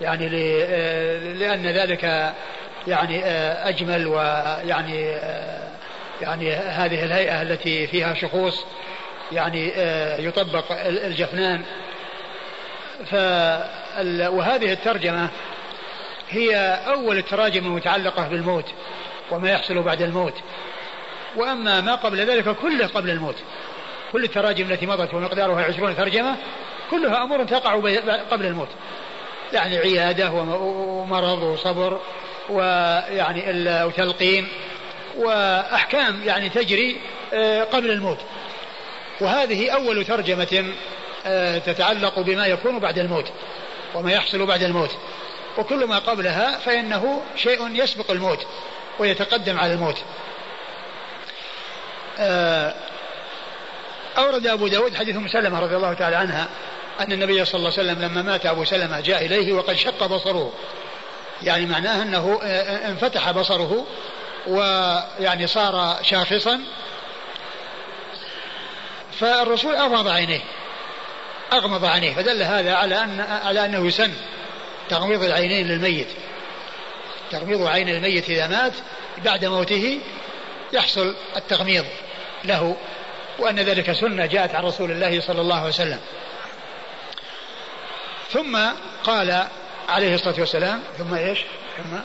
يعني لأن ذلك يعني أجمل ويعني يعني هذه الهيئة التي فيها شخوص يعني يطبق الجفنان. ف وهذه الترجمة هي أول التراجم المتعلقة بالموت وما يحصل بعد الموت. وأما ما قبل ذلك كله قبل الموت. كل التراجم التي مضت ومقدارها عشرون ترجمة كلها أمور تقع قبل الموت. يعني عيادة ومرض وصبر ويعني وتلقين وأحكام يعني تجري آه، قبل الموت. وهذه أول ترجمة آه، تتعلق بما يكون بعد الموت وما يحصل بعد الموت. وكل ما قبلها فإنه شيء يسبق الموت ويتقدم على الموت. آه، أورد أبو داود حديث سلمة رضي الله تعالى عنها أن النبي صلى الله عليه وسلم لما مات أبو سلمة جاء إليه وقد شق بصره. يعني معناه أنه انفتح بصره ويعني صار شاخصا. فالرسول أغمض عينيه أغمض عينيه فدل هذا على أن على أنه يسن تغميض العينين للميت. تغميض عين الميت إذا مات بعد موته يحصل التغميض له وأن ذلك سنة جاءت عن رسول الله صلى الله عليه وسلم. ثم قال عليه الصلاة والسلام ثم إيش؟ ثم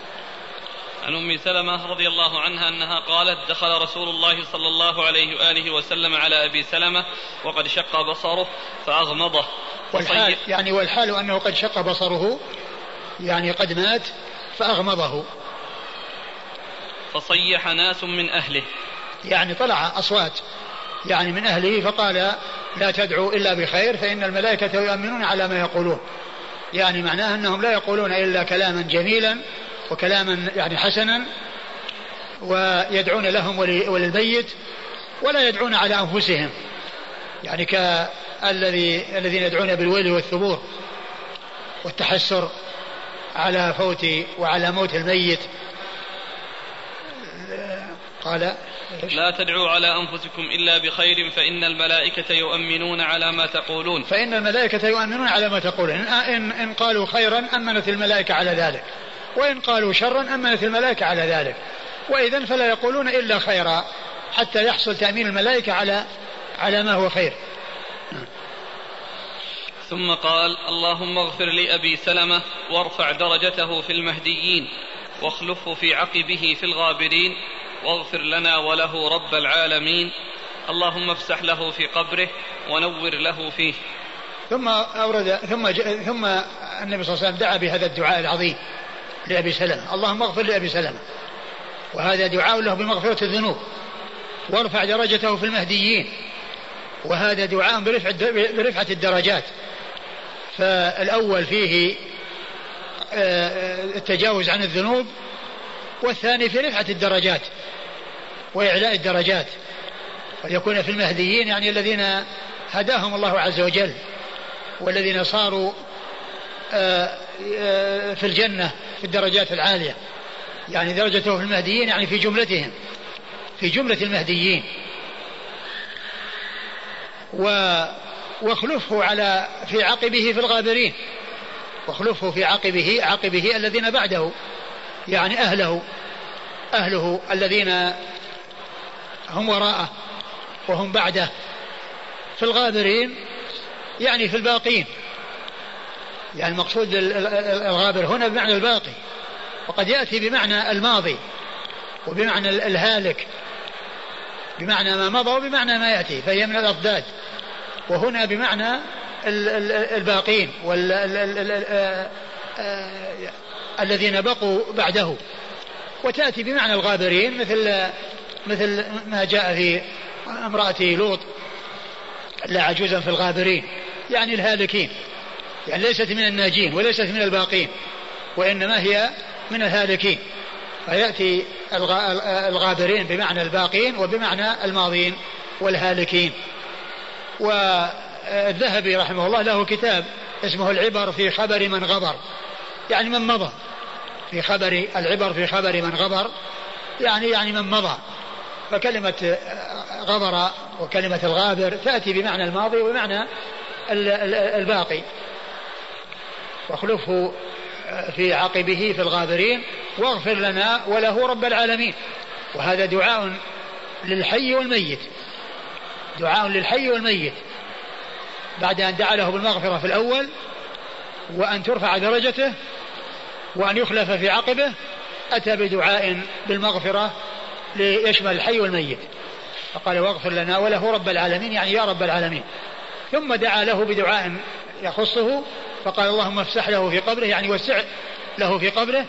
عن أم سلمة رضي الله عنها أنها قالت دخل رسول الله صلى الله عليه وآله وسلم على أبي سلمة وقد شق بصره فأغمضه. والحال يعني والحال أنه قد شق بصره يعني قد مات فأغمضه. فصيح ناس من أهله. يعني طلع أصوات يعني من أهله فقال لا تدعوا إلا بخير فإن الملائكة يؤمنون على ما يقولون. يعني معناه أنهم لا يقولون إلا كلاما جميلا وكلاما يعني حسنا ويدعون لهم وللميت ولا يدعون على أنفسهم. يعني كالذي الذين يدعون بالويل والثبور والتحسر على فوت وعلى موت الميت. قال لا تدعوا على أنفسكم إلا بخير فإن الملائكة يؤمنون على ما تقولون. فإن الملائكة يؤمنون على ما تقولون. إن, إن قالوا خيرا أمنت الملائكة على ذلك. وإن قالوا شرا أمنت الملائكة على ذلك. وإذا فلا يقولون إلا خيرا حتى يحصل تأمين الملائكة على على ما هو خير. ثم قال اللهم اغفر لأبي سلمة وارفع درجته في المهديين واخلفه في عقبه في الغابرين واغفر لنا وله رب العالمين. اللهم افسح له في قبره ونور له فيه. ثم أورد ثم ثم النبي صلى الله عليه وسلم دعا بهذا الدعاء العظيم لأبي سلمة. اللهم اغفر لأبي سلمة. وهذا دعاء له بمغفرة الذنوب. وارفع درجته في المهديين. وهذا دعاء برفع برفعة الدرجات. فالأول فيه آه، آه، التجاوز عن الذنوب. والثاني في رفعة الدرجات وإعلاء الدرجات. ويكون في المهديين يعني الذين هداهم الله عز وجل والذين صاروا آه، في الجنة في الدرجات العالية. يعني درجته في المهديين يعني في جملتهم في جملة المهديين. و واخلفه على في عقبه في الغابرين. واخلفه في عقبه عقبه الذين بعده. يعني أهله أهله الذين هم وراءه وهم بعده في الغابرين يعني في الباقين. يعني المقصود الغابر هنا بمعنى الباقي وقد يأتي بمعنى الماضي وبمعنى الهالك بمعنى ما مضى وبمعنى ما يأتي فهي من الأضداد. وهنا بمعنى الباقين وال الذين بقوا بعده. وتأتي بمعنى الغابرين مثل مثل ما جاء في امرأة لوط. لا عجوزا في الغابرين يعني الهالكين. يعني ليست من الناجين وليست من الباقين وإنما هي من الهالكين. فيأتي الغابرين بمعنى الباقين وبمعنى الماضين والهالكين. والذهبي رحمه الله له كتاب اسمه العبر في خبر من غبر يعني من مضى. في خبر العبر في خبر من غبر يعني يعني من مضى. فكلمة غبر وكلمة الغابر تأتي بمعنى الماضي وبمعنى الباقي. واخلفه في عقبه في الغابرين واغفر لنا وله رب العالمين. وهذا دعاء للحي والميت. دعاء للحي والميت. بعد أن دعا له بالمغفرة في الأول وأن ترفع درجته وأن يخلف في عقبه أتى بدعاء بالمغفرة ليشمل الحي والميت. فقال واغفر لنا وله رب العالمين يعني يا رب العالمين. ثم دعا له بدعاء يخصه فقال اللهم افسح له في قبره يعني وسع له في قبره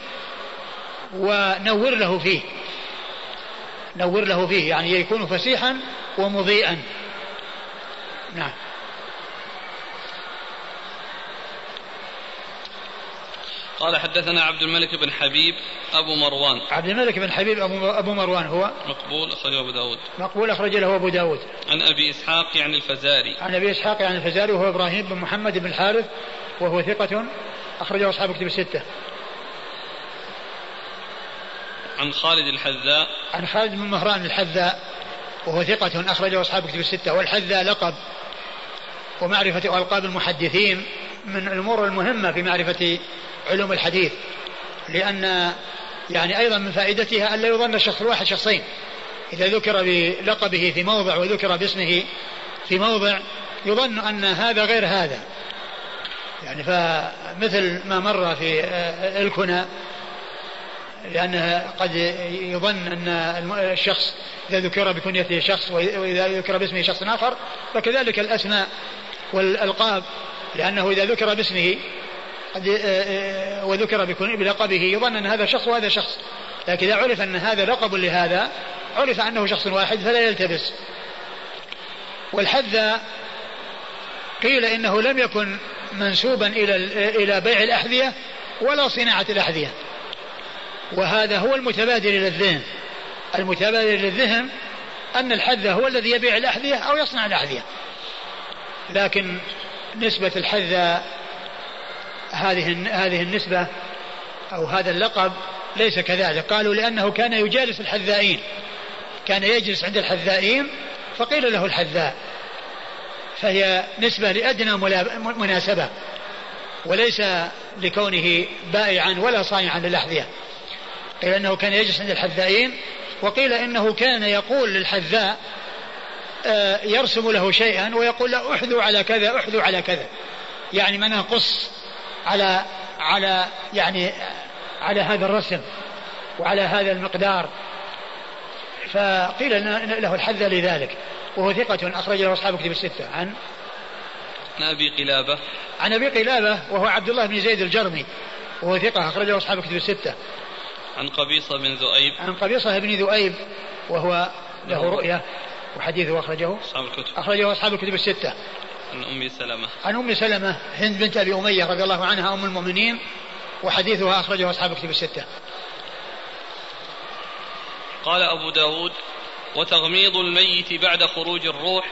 ونور له فيه. نور له فيه يعني يكون فسيحا ومضيئا. نعم. قال حدثنا عبد الملك بن حبيب أبو مروان. عبد الملك بن حبيب أبو, أبو مروان هو؟ مقبول أخرجه أبو داود. مقبول أخرج له أبو داود. عن أبي إسحاق يعني الفزاري. عن أبي إسحاق يعني الفزاري وهو إبراهيم بن محمد بن الحارث وهو ثقة أخرجه أصحاب كتب الستة. عن خالد الحذاء. عن خالد بن مهران الحذاء وهو ثقة أخرجه أصحاب كتب الستة. والحذاء لقب ومعرفة ألقاب المحدثين من الأمور المهمة في معرفة علوم الحديث لأن يعني أيضا من فائدتها ألا يظن الشخص الواحد شخصين. إذا ذكر بلقبه في موضع وذكر باسمه في موضع يظن أن هذا غير هذا. يعني فمثل ما مر في الكنى لأنه قد يظن أن الشخص إذا ذكر بكنيته شخص وإذا ذكر باسمه شخص آخر فكذلك الأسماء والألقاب لأنه إذا ذكر باسمه قد آه، آه، وذكر بلقبه يظن أن هذا شخص وهذا شخص. لكن إذا عرف أن هذا لقب لهذا عرف أنه شخص واحد فلا يلتبس. والحذا قيل إنه لم يكن منسوبا إلى إلى بيع الأحذية ولا صناعة الأحذية. وهذا هو المتبادر إلى الذهن. المتبادر إلى الذهن أن الحذا هو الذي يبيع الأحذية أو يصنع الأحذية. لكن نسبة الحذا هذه هذه النسبة أو هذا اللقب ليس كذلك. قالوا لأنه كان يجالس الحذائين. كان يجلس عند الحذائين فقيل له الحذاء. فهي نسبة لأدنى مناسبة وليس لكونه بائعا ولا صانعا للأحذية. قيل أنه كان يجلس عند الحذائين وقيل إنه كان يقول للحذاء آه، يرسم له شيئا ويقول له احذو على كذا احذو على كذا. يعني من قص على على يعني على هذا الرسم وعلى هذا المقدار. فقيل له الحذ لذلك. وهو ثقة أخرج له أصحاب كتب الستة. عن عن أبي قلابة. عن أبي قلابة وهو عبد الله بن زيد الجرمي. وهو ثقة أخرجه أصحاب كتب الستة. عن قبيصة بن ذؤيب. عن قبيصة بن ذؤيب وهو له رؤية وحديثه أخرجه أصحاب الكتب. أخرجه أصحاب الكتب الستة. عن أم سلمة. عن أم سلمة هند بنت أبي أمية رضي الله عنها أم المؤمنين وحديثها أخرجه أصحاب كتب الستة. قال أبو داود وتغميض الميت بعد خروج الروح.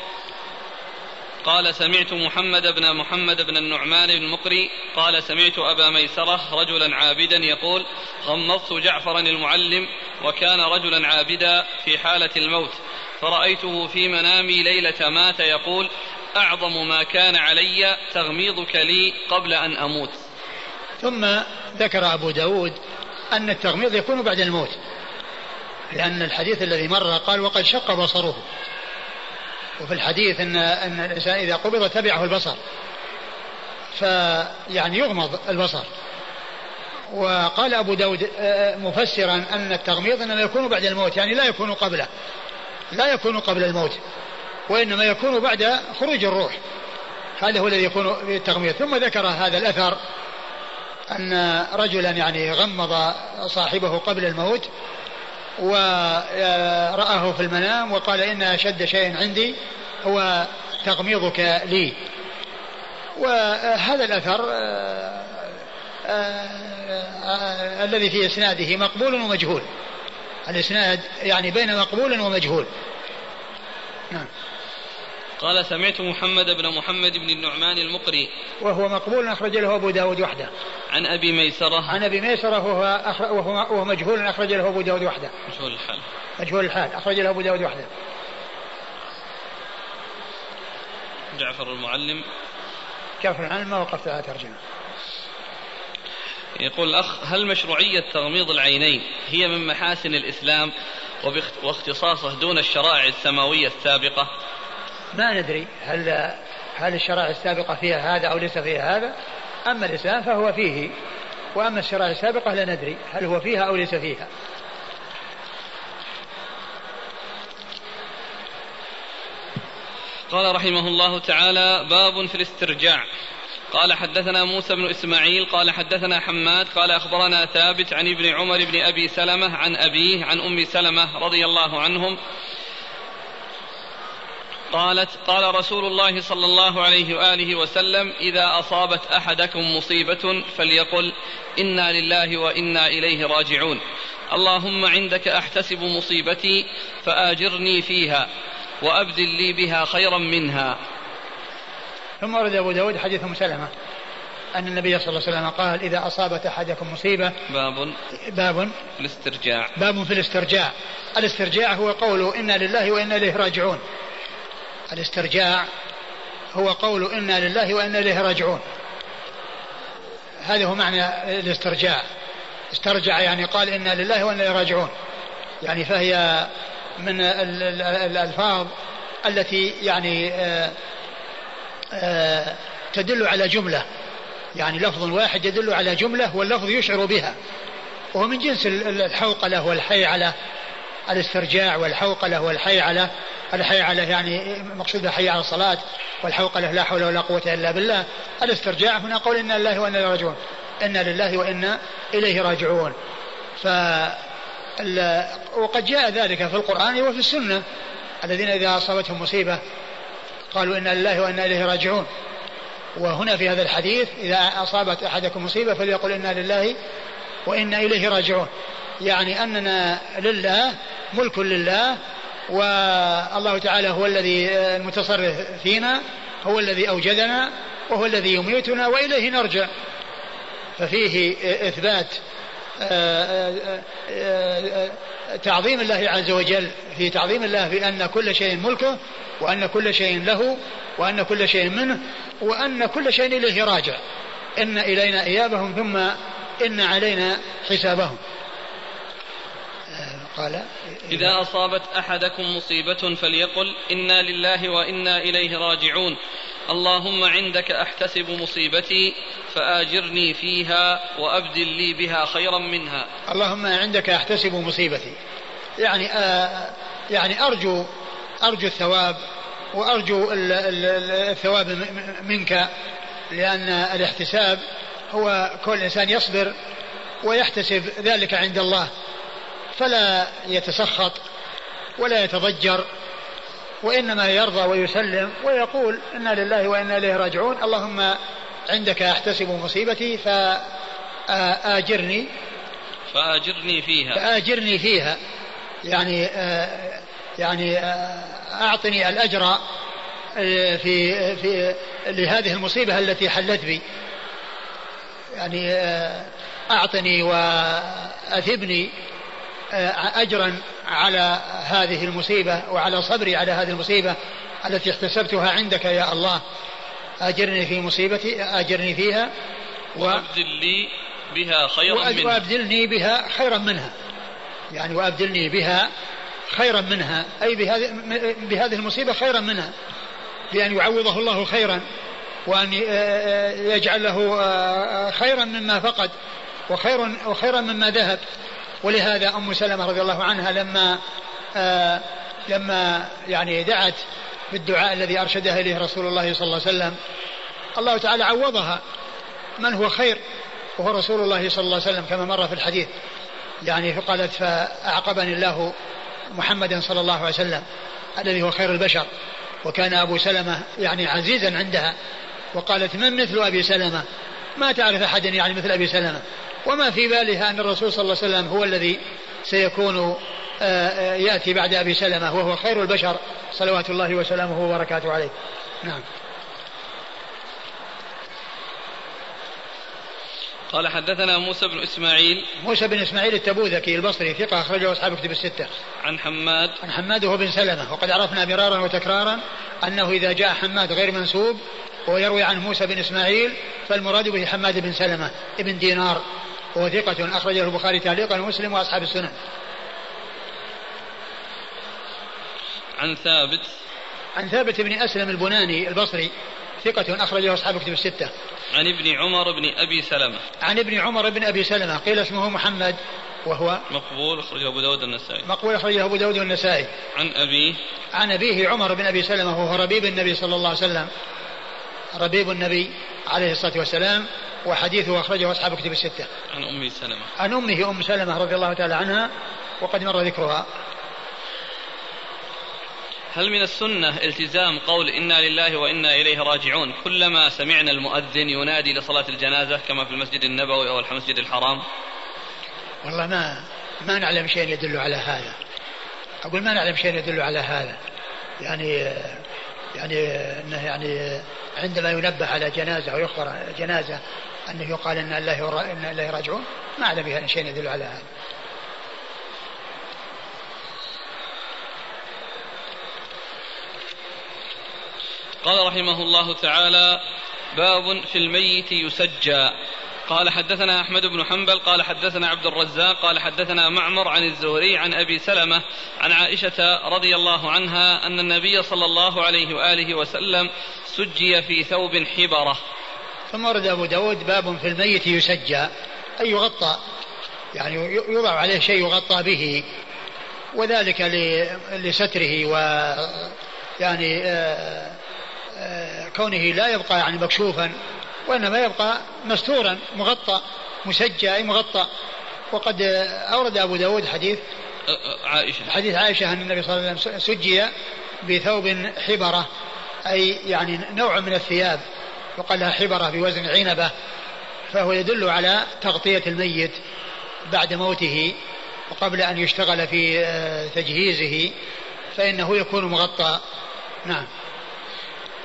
قال سمعت محمد بن محمد بن النعمان بن المقري. قال سمعت أبا ميسرة رجلا عابدا يقول غمضت جعفرا المعلم وكان رجلا عابدا في حالة الموت فرأيته في منامي ليلة مات يقول أعظم ما كان علي تغميضك لي قبل أن أموت. ثم ذكر أبو داود أن التغميض يكون بعد الموت لأن الحديث الذي مر قال وقد شق بصره. وفي الحديث أن أن الإنسان إذا قبض تبعه البصر فيعني يغمض البصر. وقال أبو داود آه، مفسرا أن التغميض إنما يكون بعد الموت يعني لا يكون قبله لا يكون قبل الموت. وإنما يكون بعد خروج الروح. هذا هو الذي يكون في التغميض ثم ذكر هذا الأثر أن رجلا يعني غمض صاحبه قبل الموت ورآه في المنام وقال إن أشد شيء عندي هو تغميضك لي. وهذا الأثر آه، آه، آه، الذي في إسناده مقبول ومجهول. الإسناد يعني بين مقبول ومجهول. نعم. قال سمعت محمد بن محمد بن النعمان المقري. وهو مقبول أخرج له أبو داود وحده. عن أبي ميسرة. عن أبي ميسرة وهو, وهو, وهو مجهول أخرج له أبو داود وحده. مجهول الحال. مجهول الحال أخرج له أبو داود وحده. جعفر المعلم. جعفر المعلم ما وقفت على ترجمة. يقول الأخ هل مشروعية تغميض العينين هي من محاسن الإسلام واختصاصه دون الشرائع السماوية السابقة؟ ما ندري هل هل الشرائع السابقة فيها هذا أو ليس فيها هذا. أما الإسلام فهو فيه. وأما الشرائع السابقة لا ندري هل هو فيها أو ليس فيها. قال رحمه الله تعالى باب في الاسترجاع. قال حدثنا موسى بن إسماعيل قال حدثنا حماد قال أخبرنا ثابت عن ابن عمر بن أبي سلمة عن أبيه عن أم سلمة رضي الله عنهم قالت قال رسول الله صلى الله عليه وآله وسلم إذا أصابت أحدكم مصيبة فليقل إنا لله وإنا إليه راجعون. اللهم عندك أحتسب مصيبتي فآجرني فيها وأبدل لي بها خيرا منها. ثم ورد أبو داود حديث أم سلمة أن النبي صلى الله عليه وسلم قال إذا أصابت أحدكم مصيبة باب باب في الاسترجاع. باب في الاسترجاع. الاسترجاع هو قوله إنا لله وإنا إليه راجعون. الاسترجاع هو قول إنا لله وإنا إليه راجعون. هذا هو معنى الاسترجاع. استرجع يعني قال إنا لله وإنا إليه راجعون. يعني فهي من الألفاظ التي يعني آه آه، تدل على جملة. يعني لفظ واحد يدل على جملة واللفظ يشعر بها. وهو من جنس الحوقلة والحيعلة. الاسترجاع والحوقلة والحيعلة. الحيعلة يعني مقصود حي على الصلاة والحوقلة لا حول ولا قوة إلا بالله. الاسترجاع هنا قول إنا لله وإنا إليه راجعون. إنا لله وإنا إليه راجعون. ف وقد جاء ذلك في القرآن وفي السنة. الذين إذا أصابتهم مصيبة قالوا إنا لله وإنا إليه راجعون. وهنا في هذا الحديث إذا أصابت أحدكم مصيبة فليقل إنا لله وإنا إليه راجعون. يعني أننا لله ملك لله والله تعالى هو الذي المتصرف فينا هو الذي أوجدنا وهو الذي يميتنا وإليه نرجع. ففيه إثبات تعظيم الله عز وجل في تعظيم الله بأن كل شيء ملكه وأن كل شيء له وأن كل شيء منه وأن كل شيء إليه راجع. إن إلينا إيابهم ثم إن علينا حسابهم. قال إذا أصابت أحدكم مصيبة فليقل إنا لله وإنا إليه راجعون. اللهم عندك أحتسب مصيبتي فآجرني فيها وأبدل لي بها خيرا منها. اللهم عندك أحتسب مصيبتي. يعني آه يعني أرجو أرجو الثواب وأرجو الثواب منك لأن الاحتساب هو كل إنسان يصبر ويحتسب ذلك عند الله. فلا يتسخط ولا يتضجر وإنما يرضى ويسلم ويقول إنا لله وإنا إليه راجعون. اللهم عندك أحتسب مصيبتي فآجرني. فآجرني فيها. فآجرني فيها. يعني آه يعني آه أعطني الأجر في في لهذه المصيبة التي حلت بي. يعني آه أعطني وأثبني. أجرا على هذه المصيبة وعلى صبري على هذه المصيبة التي احتسبتها عندك يا الله. أجرني في مصيبتي أجرني فيها و... وأبدل لي بها خيرا منها. وأبدلني بها خيرا منها. يعني وأبدلني بها خيرا منها. أي بهذه بهذه المصيبة خيرا منها. بأن يعوضه الله خيرا وأن يجعل له خيرا مما فقد وخير وخيرا مما ذهب. ولهذا أم سلمة رضي الله عنها لما آه لما يعني دعت بالدعاء الذي أرشدها إليه رسول الله صلى الله عليه وسلم الله تعالى عوضها من هو خير وهو رسول الله صلى الله عليه وسلم كما مر في الحديث. يعني فقالت فأعقبني الله محمدا صلى الله عليه وسلم الذي هو خير البشر. وكان أبو سلمة يعني عزيزا عندها وقالت من مثل أبي سلمة؟ ما تعرف أحدا يعني مثل أبي سلمة؟ وما في بالها أن الرسول صلى الله عليه وسلم هو الذي سيكون يأتي بعد أبي سلمة وهو خير البشر صلوات الله وسلامه وبركاته عليه. نعم. قال حدثنا موسى بن إسماعيل. موسى بن إسماعيل التبوذكي البصري ثقة أخرجه أصحاب كتب الستة. عن حماد. عن حماد وهو بن سلمة. وقد عرفنا مرارا وتكرارا أنه إذا جاء حماد غير منسوب ويروي عن موسى بن إسماعيل فالمراد به حماد بن سلمة ابن دينار. وهو ثقة أخرجه البخاري تعليقا ومسلم وأصحاب السنن عن ثابت عن ثابت بن أسلم البناني البصري ثقة أخرجه أصحاب كتب الستة. عن ابن عمر بن أبي سلمة. عن ابن عمر بن أبي سلمة قيل اسمه محمد وهو مقبول أخرجه أبو داود النسائي. مقبول أخرجه أبو داود النسائي. عن أبيه. عن أبيه عمر بن أبي سلمة وهو ربيب النبي صلى الله عليه وسلم. ربيب النبي عليه الصلاة والسلام وحديثه أخرجه أصحاب كتب الستة. عن أم سلمة. عن أمه أم سلمة رضي الله تعالى عنها وقد مر ذكرها. هل من السنة التزام قول إنا لله وإنا إليه راجعون كلما سمعنا المؤذن ينادي لصلاة الجنازة كما في المسجد النبوي أو المسجد الحرام والله ما ما نعلم شيء يدل على هذا أقول ما نعلم شيء يدل على هذا يعني يعني إنه يعني عندما ينبه على جنازة أو يخبر جنازة أنه يقال إن الله إن الله راجعون ما أعلم بها شيء يدل على هذا. قال رحمه الله تعالى باب في الميت يسجى قال حدثنا أحمد بن حنبل قال حدثنا عبد الرزاق قال حدثنا معمر عن الزهري عن أبي سلمة عن عائشة رضي الله عنها أن النبي صلى الله عليه وآله وسلم سجي في ثوب حبرة. ثم ورد أبو داود باب في الميت يسجى. أي يغطى. يعني يوضع عليه شيء يغطى به. وذلك لستره و يعني كونه لا يبقى يعني مكشوفا وإنما يبقى مستورا مغطى مسجى أي مغطى. وقد أورد أبو داود حديث عائشة. حديث عائشة أن النبي صلى الله عليه وسلم سجي بثوب حبرة أي يعني نوع من الثياب. يقال لها حبرة بوزن عنبة فهو يدل على تغطية الميت بعد موته وقبل أن يشتغل في آه، تجهيزه فإنه يكون مغطى. نعم.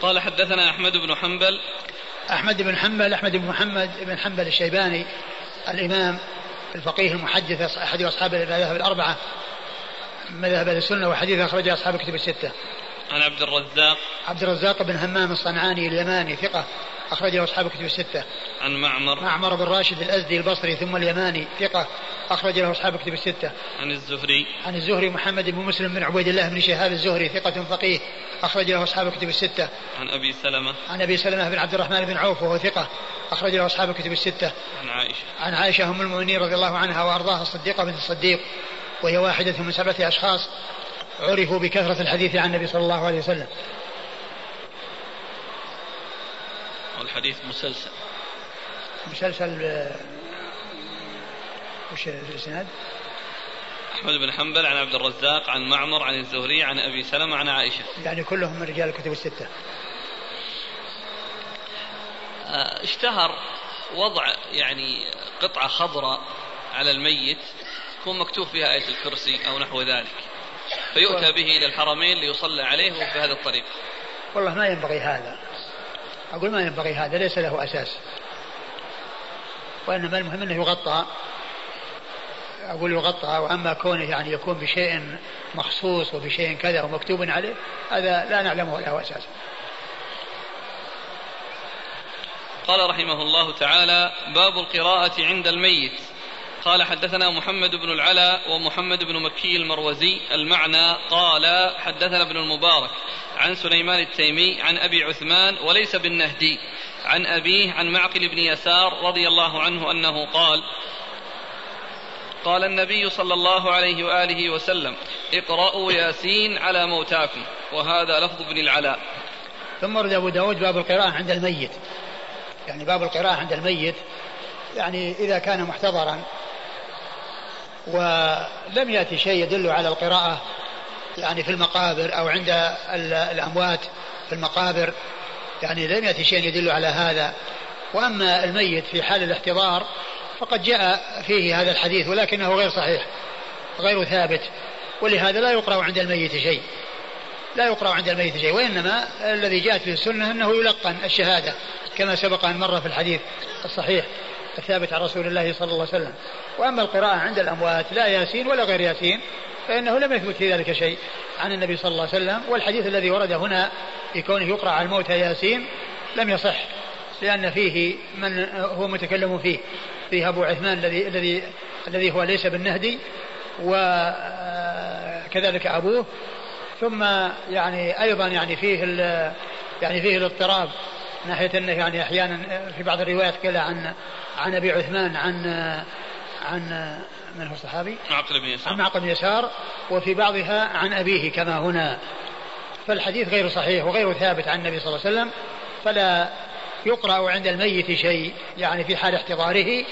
قال حدثنا أحمد بن حنبل. أحمد بن حنبل أحمد بن محمد بن حنبل الشيباني الإمام الفقيه المحدث أحد أصحاب المذاهب الأربعة مذهب السنة وحديث أخرج أصحاب الكتب الستة. عن عبد الرزاق عبد الرزاق بن همام الصنعاني اليماني ثقة أخرجه أصحاب الكتب الستة. عن معمر معمر بن راشد الأزدي البصري ثم اليماني ثقة أخرج له أصحاب الكتب الستة. عن الزهري عن الزهري محمد بن مسلم بن عبيد الله بن شهاب الزهري ثقة فقيه أخرج له أصحاب الكتب الستة. عن أبي سلمة عن أبي سلمة بن عبد الرحمن بن عوف وهو ثقة أخرج له أصحاب الكتب الستة. عن عائشة عن عائشة أم المؤمنين رضي الله عنها وأرضاها الصديقة بنت الصديق وهي واحدة من سبعة أشخاص عرفوا بكثرة الحديث عن النبي صلى الله عليه وسلم والحديث مسلسل مسلسل آه، وش الإسناد؟ أحمد بن حنبل عن عبد الرزاق عن معمر عن الزهري عن أبي سلمة عن عائشة. يعني كلهم من رجال الكتب الستة. آه، اشتهر وضع يعني قطعة خضراء على الميت تكون مكتوب فيها آية الكرسي أو نحو ذلك. فيؤتى به إلى الحرمين ليصلى عليه بهذه الطريقة. والله ما ينبغي هذا. أقول ما ينبغي هذا ليس له أساس. وإنما المهم أنه يغطى أقول يغطى وأما كونه يعني يكون بشيء مخصوص وبشيء كذا ومكتوب عليه هذا لا نعلمه له أساسا قال رحمه الله تعالى باب القراءة عند الميت قال حدثنا محمد بن العلا ومحمد بن مكي المروزي. المعنى قال حدثنا ابن المبارك عن سليمان التيمي عن أبي عثمان وليس بالنهدي. عن أبيه عن معقل بن يسار رضي الله عنه أنه قال قال النبي صلى الله عليه وآله وسلم اقرأوا ياسين على موتاكم. وهذا لفظ ابن العلاء ثم ورد أبو داود باب القراءة عند الميت. يعني باب القراءة عند الميت. يعني إذا كان محتضرا. ولم يأتي شيء يدل على القراءة يعني في المقابر أو عند الأموات في المقابر يعني لم يأتي شيء يدل على هذا. وأما الميت في حال الاحتضار فقد جاء فيه هذا الحديث ولكنه غير صحيح غير ثابت. ولهذا لا يقرأ عند الميت شيء لا يقرأ عند الميت شيء وإنما الذي جاءت به السنة أنه يلقن الشهادة كما سبق أن مر في الحديث الصحيح الثابت عن رسول الله صلى الله عليه وسلم. وأما القراءة عند الأموات لا ياسين ولا غير ياسين فإنه لم يثبت في ذلك شيء عن النبي صلى الله عليه وسلم والحديث الذي ورد هنا في كونه يقرأ على الموتى ياسين لم يصح لأن فيه من هو متكلم فيه فيه أبو عثمان الذي الذي الذي هو ليس بالنهدي وكذلك أبوه ثم يعني أيضا يعني فيه يعني فيه الاضطراب ناحية أنه يعني أحيانا في بعض الروايات قال عن عن أبي عثمان عن عن من هو الصحابي؟ معقل بن يسار عن معقل بن يسار وفي بعضها عن أبيه كما هنا فالحديث غير صحيح وغير ثابت عن النبي صلى الله عليه وسلم فلا يقرأ عند الميت شيء يعني في حال احتضاره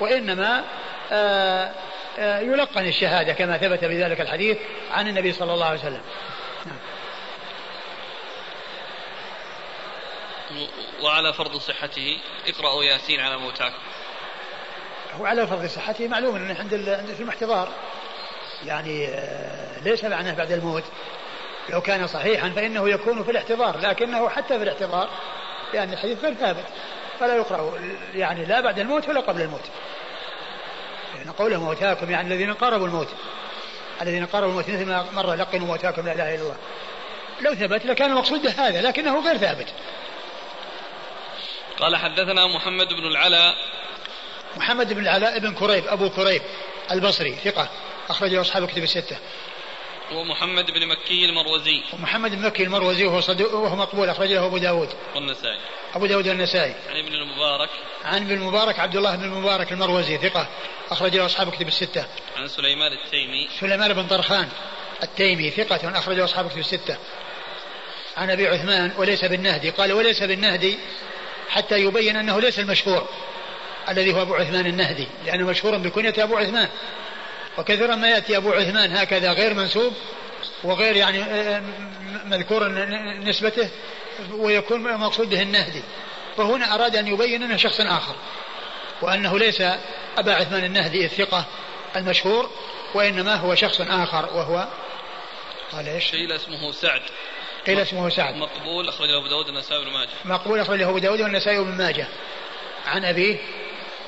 وإنما آآ آآ يلقن الشهادة كما ثبت بذلك الحديث عن النبي صلى الله عليه وسلم نعم. وعلى فرض صحته اقرأوا ياسين على موتاكم هو على فرض صحته معلوم إنه عند في المحتضار يعني ليس معناه بعد الموت. لو كان صحيحا فإنه يكون في الاحتضار لكنه حتى في الاحتضار لأن الحديث غير ثابت. فلا يقرأ يعني لا بعد الموت ولا قبل الموت. يعني قوله موتاكم يعني الذين قاربوا الموت. الذين قاربوا الموت مثل ما مر لقنوا موتاكم لا إله إلا الله. لو ثبت لكان المقصود هذا لكنه غير ثابت. قال حدثنا محمد بن العلاء محمد بن العلاء بن كريب أبو كريب البصري ثقة أخرجه أصحاب كتب الستة. ومحمد بن مكي المروزي. ومحمد بن مكي المروزي وهو صدوق وهو مقبول أخرجه أبو داود. والنسائي. أبو داود والنسائي. عن ابن المبارك. عن ابن المبارك عبد الله بن المبارك المروزي ثقة أخرجه أصحاب كتب الستة. عن سليمان التيمي. سليمان بن طرخان التيمي ثقة أخرجه أصحاب كتب الستة. عن أبي عثمان وليس بالنهدي قال وليس بالنهدي حتى يبين أنه ليس المشهور. الذي هو أبو عثمان النهدي لأنه مشهور بكنية أبو عثمان. وكثيرا ما يأتي أبو عثمان هكذا غير منسوب وغير يعني آه، مذكور نسبته ويكون مقصود به النهدي. فهنا أراد أن يبين أنه شخص آخر وأنه ليس أبا عثمان النهدي الثقة المشهور وإنما هو شخص آخر وهو قال إيش؟ قيل اسمه سعد. قيل اسمه سعد. مقبول أخرجه أبو داود والنسائي بن ماجه. مقبول أخرجه أبو داود والنسائي بن ماجه. عن أبيه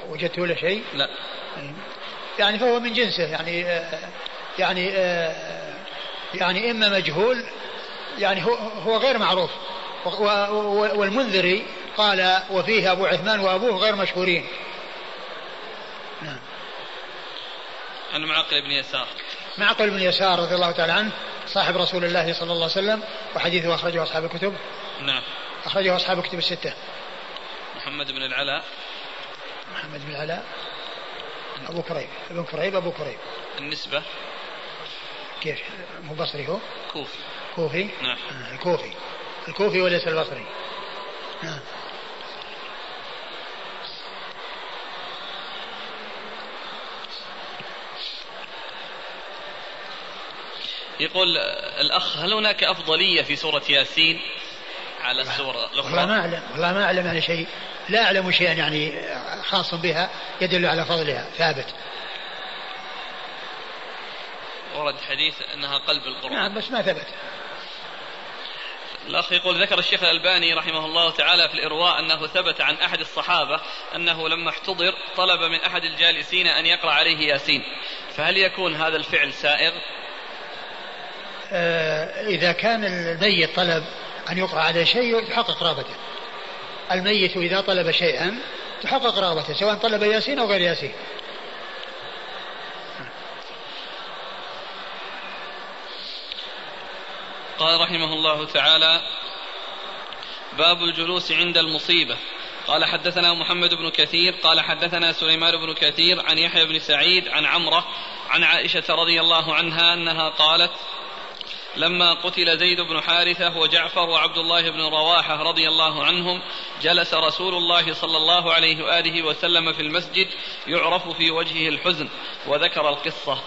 وجدت له شيء؟ لا. يعني فهو من جنسه يعني يعني يعني إما مجهول يعني هو هو غير معروف. والمنذري قال وفيه أبو عثمان وأبوه غير مشهورين. نعم. عن معقل بن يسار. معقل بن يسار رضي الله تعالى عنه صاحب رسول الله صلى الله عليه وسلم وحديثه أخرجه أصحاب الكتب. نعم. أخرجه أصحاب الكتب الستة. محمد بن العلاء. محمد بن العلاء أبو كريب ابن كريب أبو كريب. النسبة؟ كيف؟ مو بصري هو؟ كوفي. كوفي؟ نعم. آه الكوفي. الكوفي وليس البصري. نعم يقول الأخ هل هناك أفضلية في سورة ياسين؟ على السورة الأخرى. والله ما أعلم والله ما أعلم يعني شيء. لا أعلم شيئا يعني خاص بها يدل على فضلها. ثابت. ورد حديث أنها قلب القرآن. نعم بس ما ثبت. الأخ يقول ذكر الشيخ الألباني رحمه الله تعالى في الإرواء أنه ثبت عن أحد الصحابة أنه لما احتضر طلب من أحد الجالسين أن يقرأ عليه ياسين. فهل يكون هذا الفعل سائغ؟ آه إذا كان الميت طلب أن يقرأ عليه شيء يحقق رغبته. الميت إذا طلب شيئا تحقق رغبته سواء طلب ياسين أو غير ياسين. قال رحمه الله تعالى باب الجلوس عند المصيبة. قال حدثنا محمد بن كثير قال حدثنا سليمان بن كثير عن يحيى بن سعيد عن عمرة عن عائشة رضي الله عنها أنها قالت لما قتل زيد بن حارثة وجعفر وعبد الله بن رواحة رضي الله عنهم جلس رسول الله صلى الله عليه وآله وسلم في المسجد يعرف في وجهه الحزن وذكر القصة.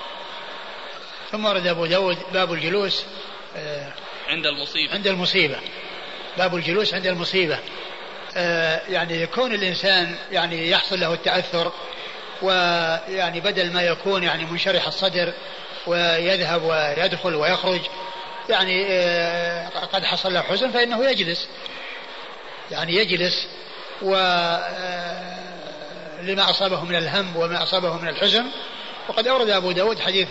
ثم ورد أبو داود باب الجلوس آه، عند المصيبة. عند المصيبة. باب الجلوس عند المصيبة. آه، يعني يكون الإنسان يعني يحصل له التأثر ويعني بدل ما يكون يعني منشرح الصدر ويذهب ويدخل ويخرج يعني آه، قد حصل له حزن فإنه يجلس. يعني يجلس و لما أصابه من الهم وما أصابه من الحزن. وقد أورد أبو داود حديث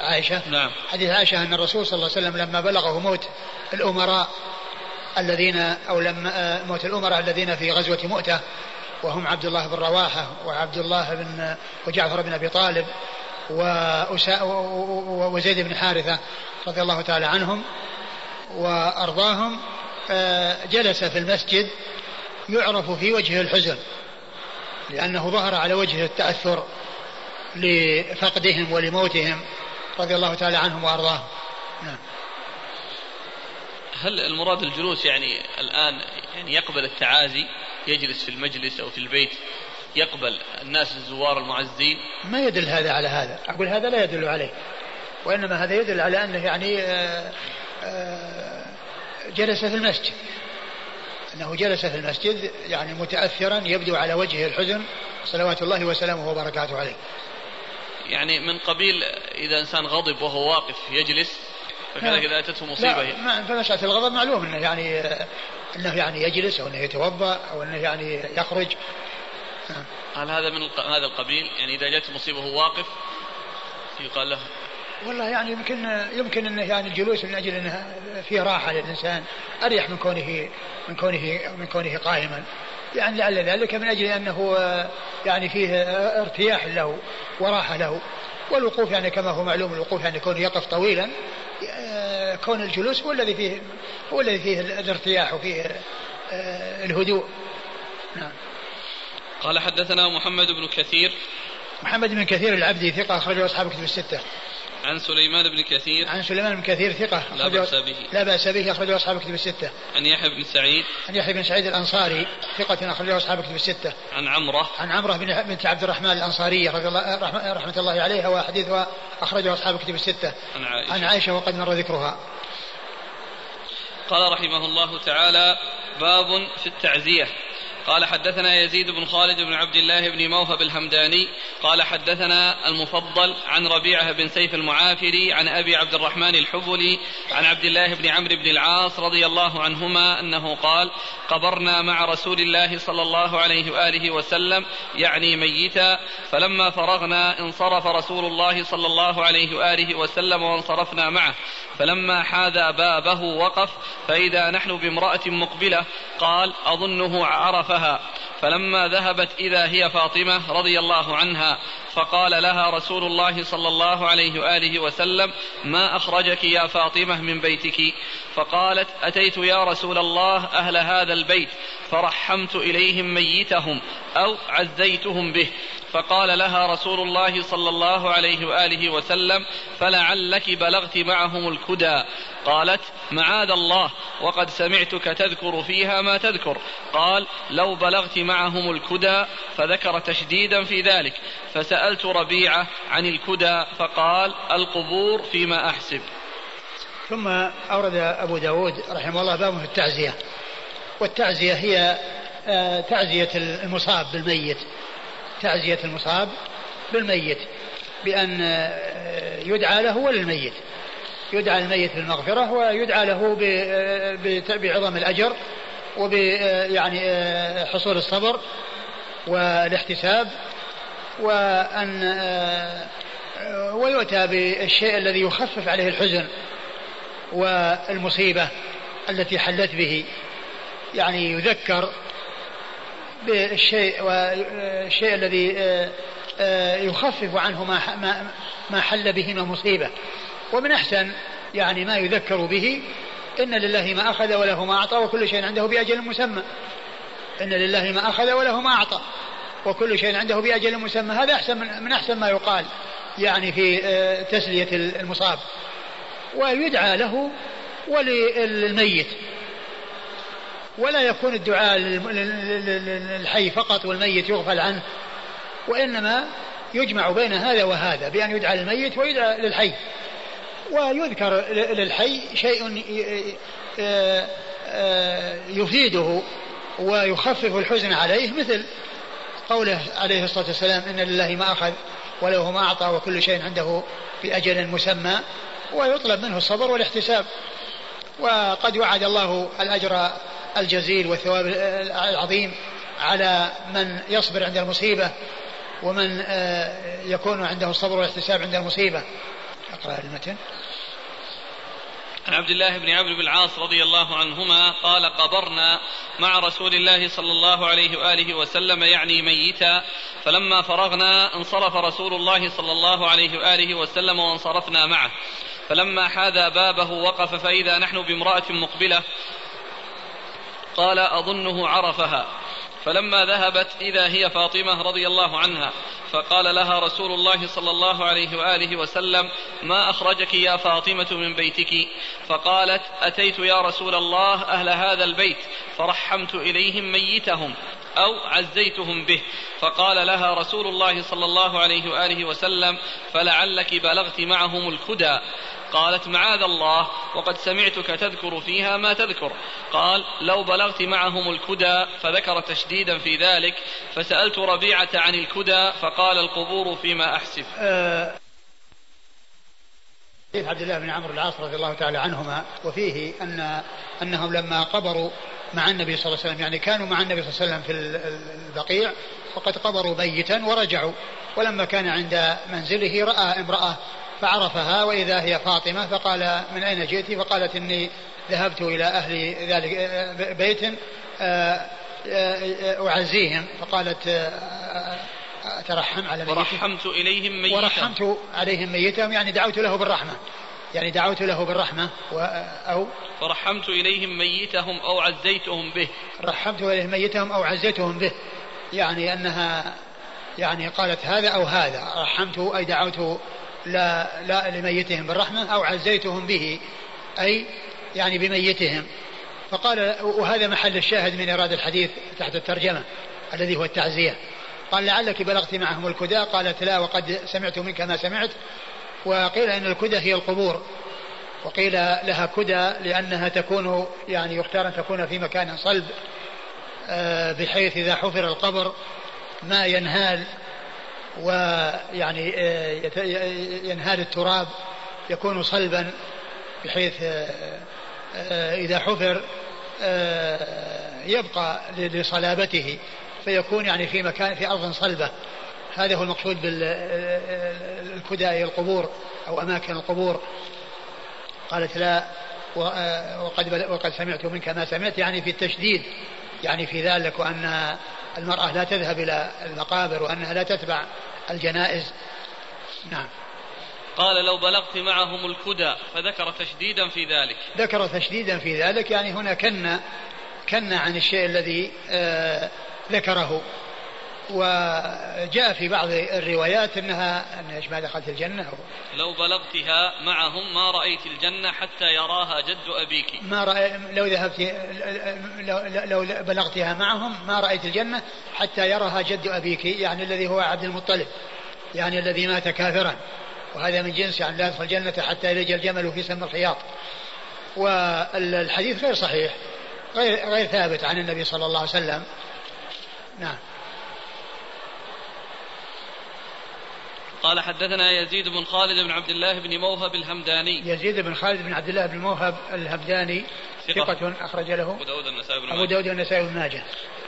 عائشة. نعم. حديث عائشة أن الرسول صلى الله عليه وسلم لما بلغه موت الأمراء الذين أو لما موت الأمراء الذين في غزوة مؤتة وهم عبد الله بن رواحة وعبد الله بن وجعفر بن أبي طالب وزيد بن حارثة رضي الله تعالى عنهم وأرضاهم جلس في المسجد يعرف في وجهه الحزن لأنه ظهر على وجهه التأثر لفقدهم ولموتهم رضي الله تعالى عنهم وأرضاهم. نعم. هل المراد الجلوس يعني الآن يعني يقبل التعازي يجلس في المجلس أو في البيت يقبل الناس الزوار المعزين؟ ما يدل هذا على هذا. أقول هذا لا يدل عليه. وإنما هذا يدل على أنه يعني آه، آه، جلس في المسجد. أنه جلس في المسجد يعني متأثرا يبدو على وجهه الحزن صلوات الله وسلامه وبركاته عليه. يعني من قبيل إذا إنسان غضب وهو واقف يجلس فكذلك إذا أتته مصيبة. لا فمسألة الغضب معلوم أنه يعني أنه يعني يجلس أو أنه يتوضأ أو أنه يعني يخرج. هل هذا من هذا القبيل يعني إذا جاءت مصيبة وهو واقف يقال له والله يعني يمكن يمكن إنه يعني الجلوس من أجل إنه فيه راحة للإنسان أريح من كونه من كونه من كونه قائما. يعني لعل ذلك من أجل أنه يعني فيه ارتياح له وراحة له. والوقوف يعني كما هو معلوم الوقوف يعني كونه يقف طويلا كون الجلوس هو الذي فيه هو الذي فيه الارتياح وفيه الهدوء. نعم. قال حدثنا محمد بن كثير. محمد بن كثير العبدي ثقة أخرجه أصحاب كتب الستة. عن سليمان بن كثير. عن سليمان بن كثير ثقة. لا بأس به. لا بأس به أخرجه أصحاب كتب الستة. عن يحيى بن سعيد. عن يحيى بن سعيد الأنصاري ثقة أخرجه أصحاب كتب الستة. عن عمرة. عن عمرة بن بنت عبد الرحمن الأنصارية رضي الله رحمة الله عليها وحديثها أخرجه أصحاب كتب الستة. عن عائشة. عن عائشة وقد مر ذكرها. قال رحمه الله تعالى باب في التعزية. قال حدثنا يزيد بن خالد بن عبد الله بن موهب الهمداني قال حدثنا المفضل عن ربيعة بن سيف المعافري عن أبي عبد الرحمن الحبلي عن عبد الله بن عمرو بن العاص رضي الله عنهما أنه قال قبرنا مع رسول الله صلى الله عليه وآله وسلم يعني ميتا فلما فرغنا انصرف رسول الله صلى الله عليه وآله وسلم وانصرفنا معه. فلما حاذا بابه وقف فإذا نحن بامرأة مقبلة قال أظنه عرفها فلما ذهبت إذا هي فاطمة رضي الله عنها فقال لها رسول الله صلى الله عليه وآله وسلم ما أخرجك يا فاطمة من بيتك؟ فقالت أتيت يا رسول الله أهل هذا البيت فرحمت إليهم ميتهم أو عزيتهم به. فقال لها رسول الله صلى الله عليه وآله وسلم فلعلك بلغت معهم الكدى. قالت معاذ الله وقد سمعتك تذكر فيها ما تذكر. قال لو بلغت معهم الكدى فذكر تشديدا في ذلك فسألت ربيعة عن الكدى فقال القبور فيما أحسب. ثم أورد أبو داود رحمه الله بابه في التعزية والتعزية هي آه، تعزية المصاب بالميت. تعزية المصاب بالميت بأن يدعى له وللميت. يدعى الميت بالمغفرة ويدعى له بعظم الأجر وب يعني آه، حصول الصبر والاحتساب وأن ويؤتى بالشيء الذي يخفف عليه الحزن والمصيبة التي حلت به. يعني يذكر بالشيء والشيء الذي آه، آه، يخفف عنه ما ما حل به من مصيبة. ومن أحسن يعني ما يذكر به إن لله ما أخذ وله ما أعطى وكل شيء عنده بأجل مسمى. إن لله ما أخذ وله ما أعطى وكل شيء عنده بأجل مسمى. هذا أحسن من أحسن ما يقال يعني في آه، تسلية المصاب. ويدعى له وللميت. ولا يكون الدعاء للحي فقط والميت يغفل عنه وإنما يجمع بين هذا وهذا بأن يدعى للميت ويدعى للحي. ويذكر للحي شيء يفيده ويخفف الحزن عليه مثل قوله عليه الصلاة والسلام إن لله ما أخذ وله ما أعطى وكل شيء عنده في أجل مسمى ويطلب منه الصبر والاحتساب. وقد وعد الله الأجر الجزيل والثواب العظيم على من يصبر عند المصيبة ومن آه، يكون عنده الصبر والاحتساب عند المصيبة. أقرأ المتن. عن عبد الله بن عمرو بن العاص رضي الله عنهما قال قبرنا مع رسول الله صلى الله عليه وآله وسلم يعني ميتا. فلما فرغنا انصرف رسول الله صلى الله عليه وآله وسلم وانصرفنا معه. فلما حاذى بابه وقف فإذا نحن بامرأة مقبلة قال أظنه عرفها. فلما ذهبت إذا هي فاطمة رضي الله عنها فقال لها رسول الله صلى الله عليه وآله وسلم ما أخرجك يا فاطمة من بيتك؟ فقالت أتيت يا رسول الله أهل هذا البيت فرحمت إليهم ميتهم. أو عزيتهم به. فقال لها رسول الله صلى الله عليه وآله وسلم فلعلك بلغت معهم الكدى قالت معاذ الله وقد سمعتك تذكر فيها ما تذكر. قال لو بلغت معهم الكدى فذكر تشديدا في ذلك فسألت ربيعة عن الكدى فقال القبور فيما أحسب. أه حديث عبد الله بن عمرو العاص رضي الله تعالى عنهما وفيه ان أنهم لما قبروا مع النبي صلى الله عليه وسلم. يعني كانوا مع النبي صلى الله عليه وسلم في البقيع وقد قبروا ميتا ورجعوا. ولما كان عند منزله رأى امرأة فعرفها وإذا هي فاطمة فقال من أين جئت؟ فقالت إني ذهبت إلى أهل ذلك بيت آه، آه، أعزيهم. فقالت أترحم على ميتهم ورحمت إليهم ميتهم. ورحمت عليهم ميتهم يعني دعوت له بالرحمة. يعني دعوت له بالرحمة أو فرحمت إليهم ميتهم أو عزيتهم به. رحمت إليهم ميتهم أو عزيتهم به. يعني أنها يعني قالت هذا أو هذا. رحمت أي دعوت لا, لا لميتهم بالرحمة أو عزيتهم به. أي يعني بميتهم. فقال وهذا محل الشاهد من إرادة الحديث تحت الترجمة الذي هو التعزية. قال لعلك بلغت معهم الكدى قالت لا وقد سمعت منك ما سمعت. وقيل إن الكدى هي القبور. وقيل لها كدى لأنها تكون يعني يختار أن تكون في مكان صلب آه، بحيث إذا حفر القبر ما ينهال ويعني آه، ينهال التراب يكون صلبا بحيث آه، إذا حفر يبقى لصلابته فيكون يعني في مكان في أرض صلبة. هذا هو المقصود بالكداء القبور أو أماكن القبور. قالت لا وقد وقد سمعت منك ما سمعت يعني في التشديد يعني في ذلك وأن المرأة لا تذهب إلى المقابر وأنها لا تتبع الجنائز. نعم. قال لو بلغت معهم الكدى فذكر تشديدا في ذلك. ذكر تشديدا في ذلك يعني هنا كن كن عن الشيء الذي آه ذكره. وجاء في بعض الروايات إنها أن إيش ما دخلت الجنة. لو بلغتها معهم ما رأيت الجنة حتى يراها جد أبيك. ما رأي لو ذهبت لو, لو بلغتها معهم ما رأيت الجنة حتى يراها جد أبيك يعني الذي هو عبد المطلب يعني الذي مات كافرا. وهذا من جنس يعني لا يدخل الجنة حتى يلج الجمل في سم الخياط والحديث غير صحيح غير غير ثابت عن النبي صلى الله عليه وسلم. نعم. قال حدثنا يزيد بن خالد بن عبد الله بن موهب الهمداني. يزيد بن خالد بن عبد الله بن موهب الهمداني. ثقة. أخرج له. أبو داود النسائي بن أبو داود بن ماجه.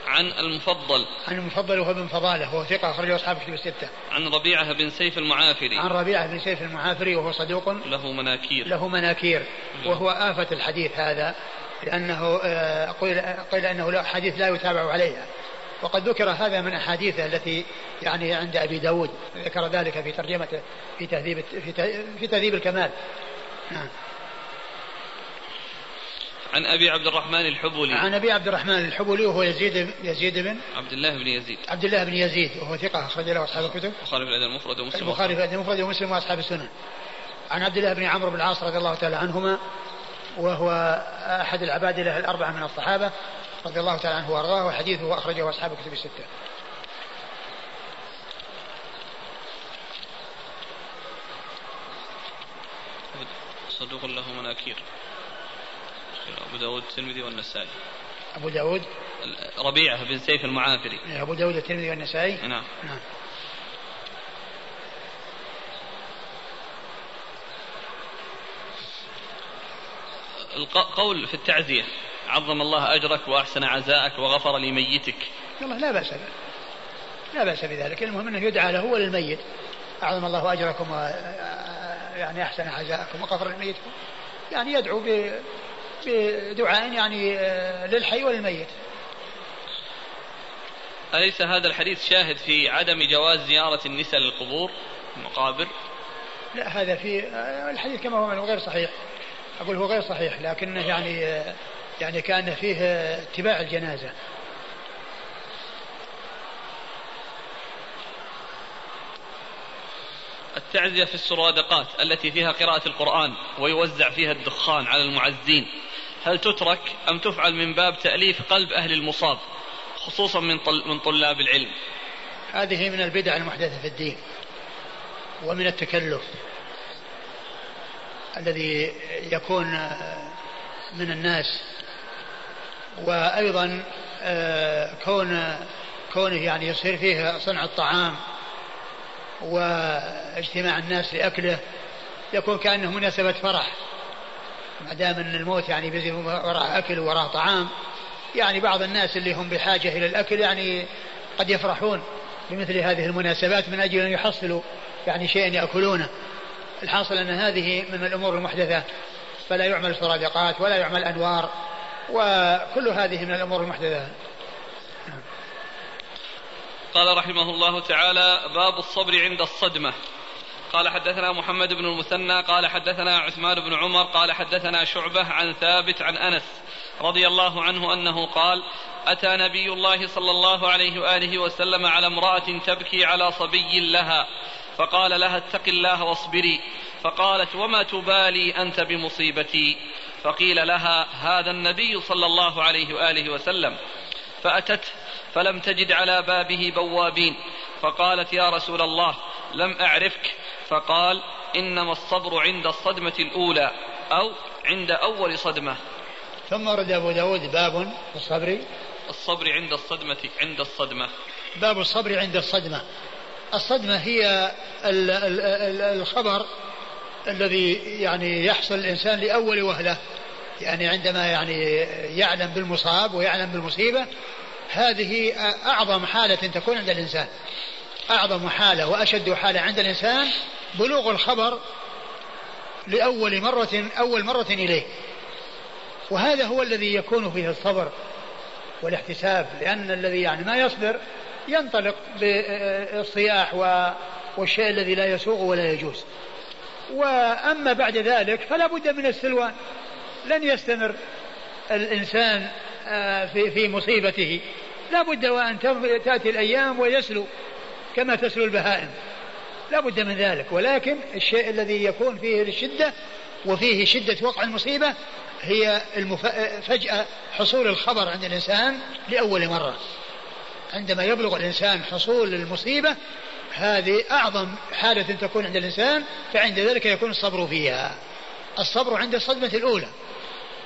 عن المفضل. عن المفضل وهو بن فضالة وهو ثقة أخرجه أصحاب كتب الستة. عن ربيعة بن سيف المعافري. عن ربيعة بن سيف المعافري وهو صدوق. له مناكير. له مناكير. وهو آفة الحديث هذا لأنه آه، قيل قيل أنه حديث لا يتابع عليها. وقد ذكر هذا من أحاديثه التي يعني عند أبي داود ذكر ذلك في ترجمته في تهذيب في تهذيب الكمال. نعم. عن أبي عبد الرحمن الحبولي. عن أبي عبد الرحمن الحبولي وهو يزيد يزيد بن عبد الله بن يزيد. عبد الله بن يزيد وهو ثقة أخرج له أصحاب الكتب. البخاري في الأدب المفرد ومسلم البخاري في الأدب المفرد ومسلم وأصحاب السنن. عن عبد الله بن عمرو بن العاص رضي الله تعالى عنهما وهو أحد العباد له الأربعة من الصحابة رضي الله تعالى عنه وأرضاه وحديثه اخرجه اصحاب الكتب الستة. صدوق له مناكير أبو داود الترمذي والنسائي. أبو داود؟ ربيعة بن سيف المعافري. أبو داود الترمذي والنسائي؟ نعم. نعم. القول في التعزية. عظم الله أجرك وأحسن عزاءك وغفر لميتك. والله لا بأس به. لا بأس بذلك. المهم أنه يدعى له وللميت أعظم الله أجركم و يعني أحسن عزاءكم وغفر لميتكم. يعني يدعو بدعاء يعني آه، للحي وللميت. أليس هذا الحديث شاهد في عدم جواز زيارة النساء للقبور؟ المقابر لا هذا في آه، الحديث كما هو غير صحيح. أقول هو غير صحيح لكنه يعني آه، يعني كان فيه اتباع الجنازة. التعزية في السرادقات التي فيها قراءة القرآن ويوزع فيها الدخان على المعزين. هل تترك أم تفعل من باب تأليف قلب أهل المصاب خصوصا من طل من طلاب العلم؟ هذه من البدع المحدثة في الدين ومن التكلف الذي يكون من الناس وأيضا آه، كون كونه يعني يصير فيه صنع الطعام واجتماع الناس لأكله يكون كأنه مناسبة فرح. ما دام إن الموت يعني بيزي وراء أكل وراء طعام يعني بعض الناس اللي هم بحاجة إلى الأكل يعني قد يفرحون بمثل هذه المناسبات من أجل أن يحصلوا يعني شيئا يأكلونه. الحاصل أن هذه من الأمور المحدثة. فلا يعمل سرادقات ولا يعمل أنوار. وكل هذه من الأمور المحدثة. قال رحمه الله تعالى باب الصبر عند الصدمة. قال حدثنا محمد بن المثنى قال حدثنا عثمان بن عمر قال حدثنا شعبة عن ثابت عن أنس رضي الله عنه أنه قال أتى نبي الله صلى الله عليه وآله وسلم على امرأة تبكي على صبي لها فقال لها اتق الله واصبري. فقالت وما تبالي أنت بمصيبتي؟ فقيل لها هذا النبي صلى الله عليه وآله وسلم. فأتته فلم تجد على بابه بوابين. فقالت يا رسول الله لم أعرفك. فقال إنما الصبر عند الصدمة الأولى أو عند أول صدمة. ثم ورد أبو داود باب الصبر. الصبر عند الصدمة عند الصدمة. باب الصبر عند الصدمة. الصدمة هي الخبر الذي يعني يحصل الإنسان لأول وهلة. يعني عندما يعني يعلم بالمصاب ويعلم بالمصيبة هذه أعظم حالة تكون عند الإنسان. أعظم حالة وأشد حالة عند الإنسان بلوغ الخبر لأول مرة أول مرة إليه. وهذا هو الذي يكون فيه الصبر والاحتساب لأن الذي يعني ما يصبر ينطلق بالصياح والشيء الذي لا يسوغ ولا يجوز. وأما بعد ذلك فلا بد من السلوان. لن يستمر الإنسان آه، في في مصيبته. لا بد وأن تأتي الأيام ويسلو كما تسلو البهائم. لا بد من ذلك. ولكن الشيء الذي يكون فيه الشدة وفيه شدة وقع المصيبة هي المف... فجأة حصول الخبر عند الإنسان لأول مرة. عندما يبلغ الإنسان حصول المصيبة هذه أعظم حالة تكون عند الإنسان فعند ذلك يكون الصبر فيها. الصبر عند الصدمة الأولى.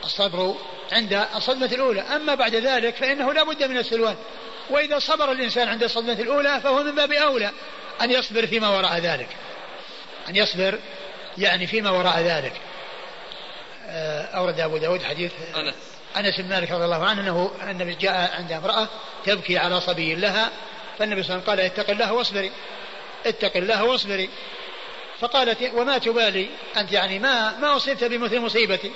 الصبر عند الصدمة الأولى. أما بعد ذلك فإنه لا بد من السلوان. وإذا صبر الإنسان عند الصدمة الأولى فهو من باب أولى أن يصبر فيما وراء ذلك. أن يصبر يعني فيما وراء ذلك. آه، أورد أبو داود حديث أنس. أنس بن مالك رضي الله عنه أنه النبي جاء عند امرأة تبكي على صبي لها فالنبي صلى الله عليه وسلم قال اتق الله واصبري. اتق الله واصبري. فقالت وما تبالي؟ أنت يعني ما ما أصبت بمثل مصيبتي.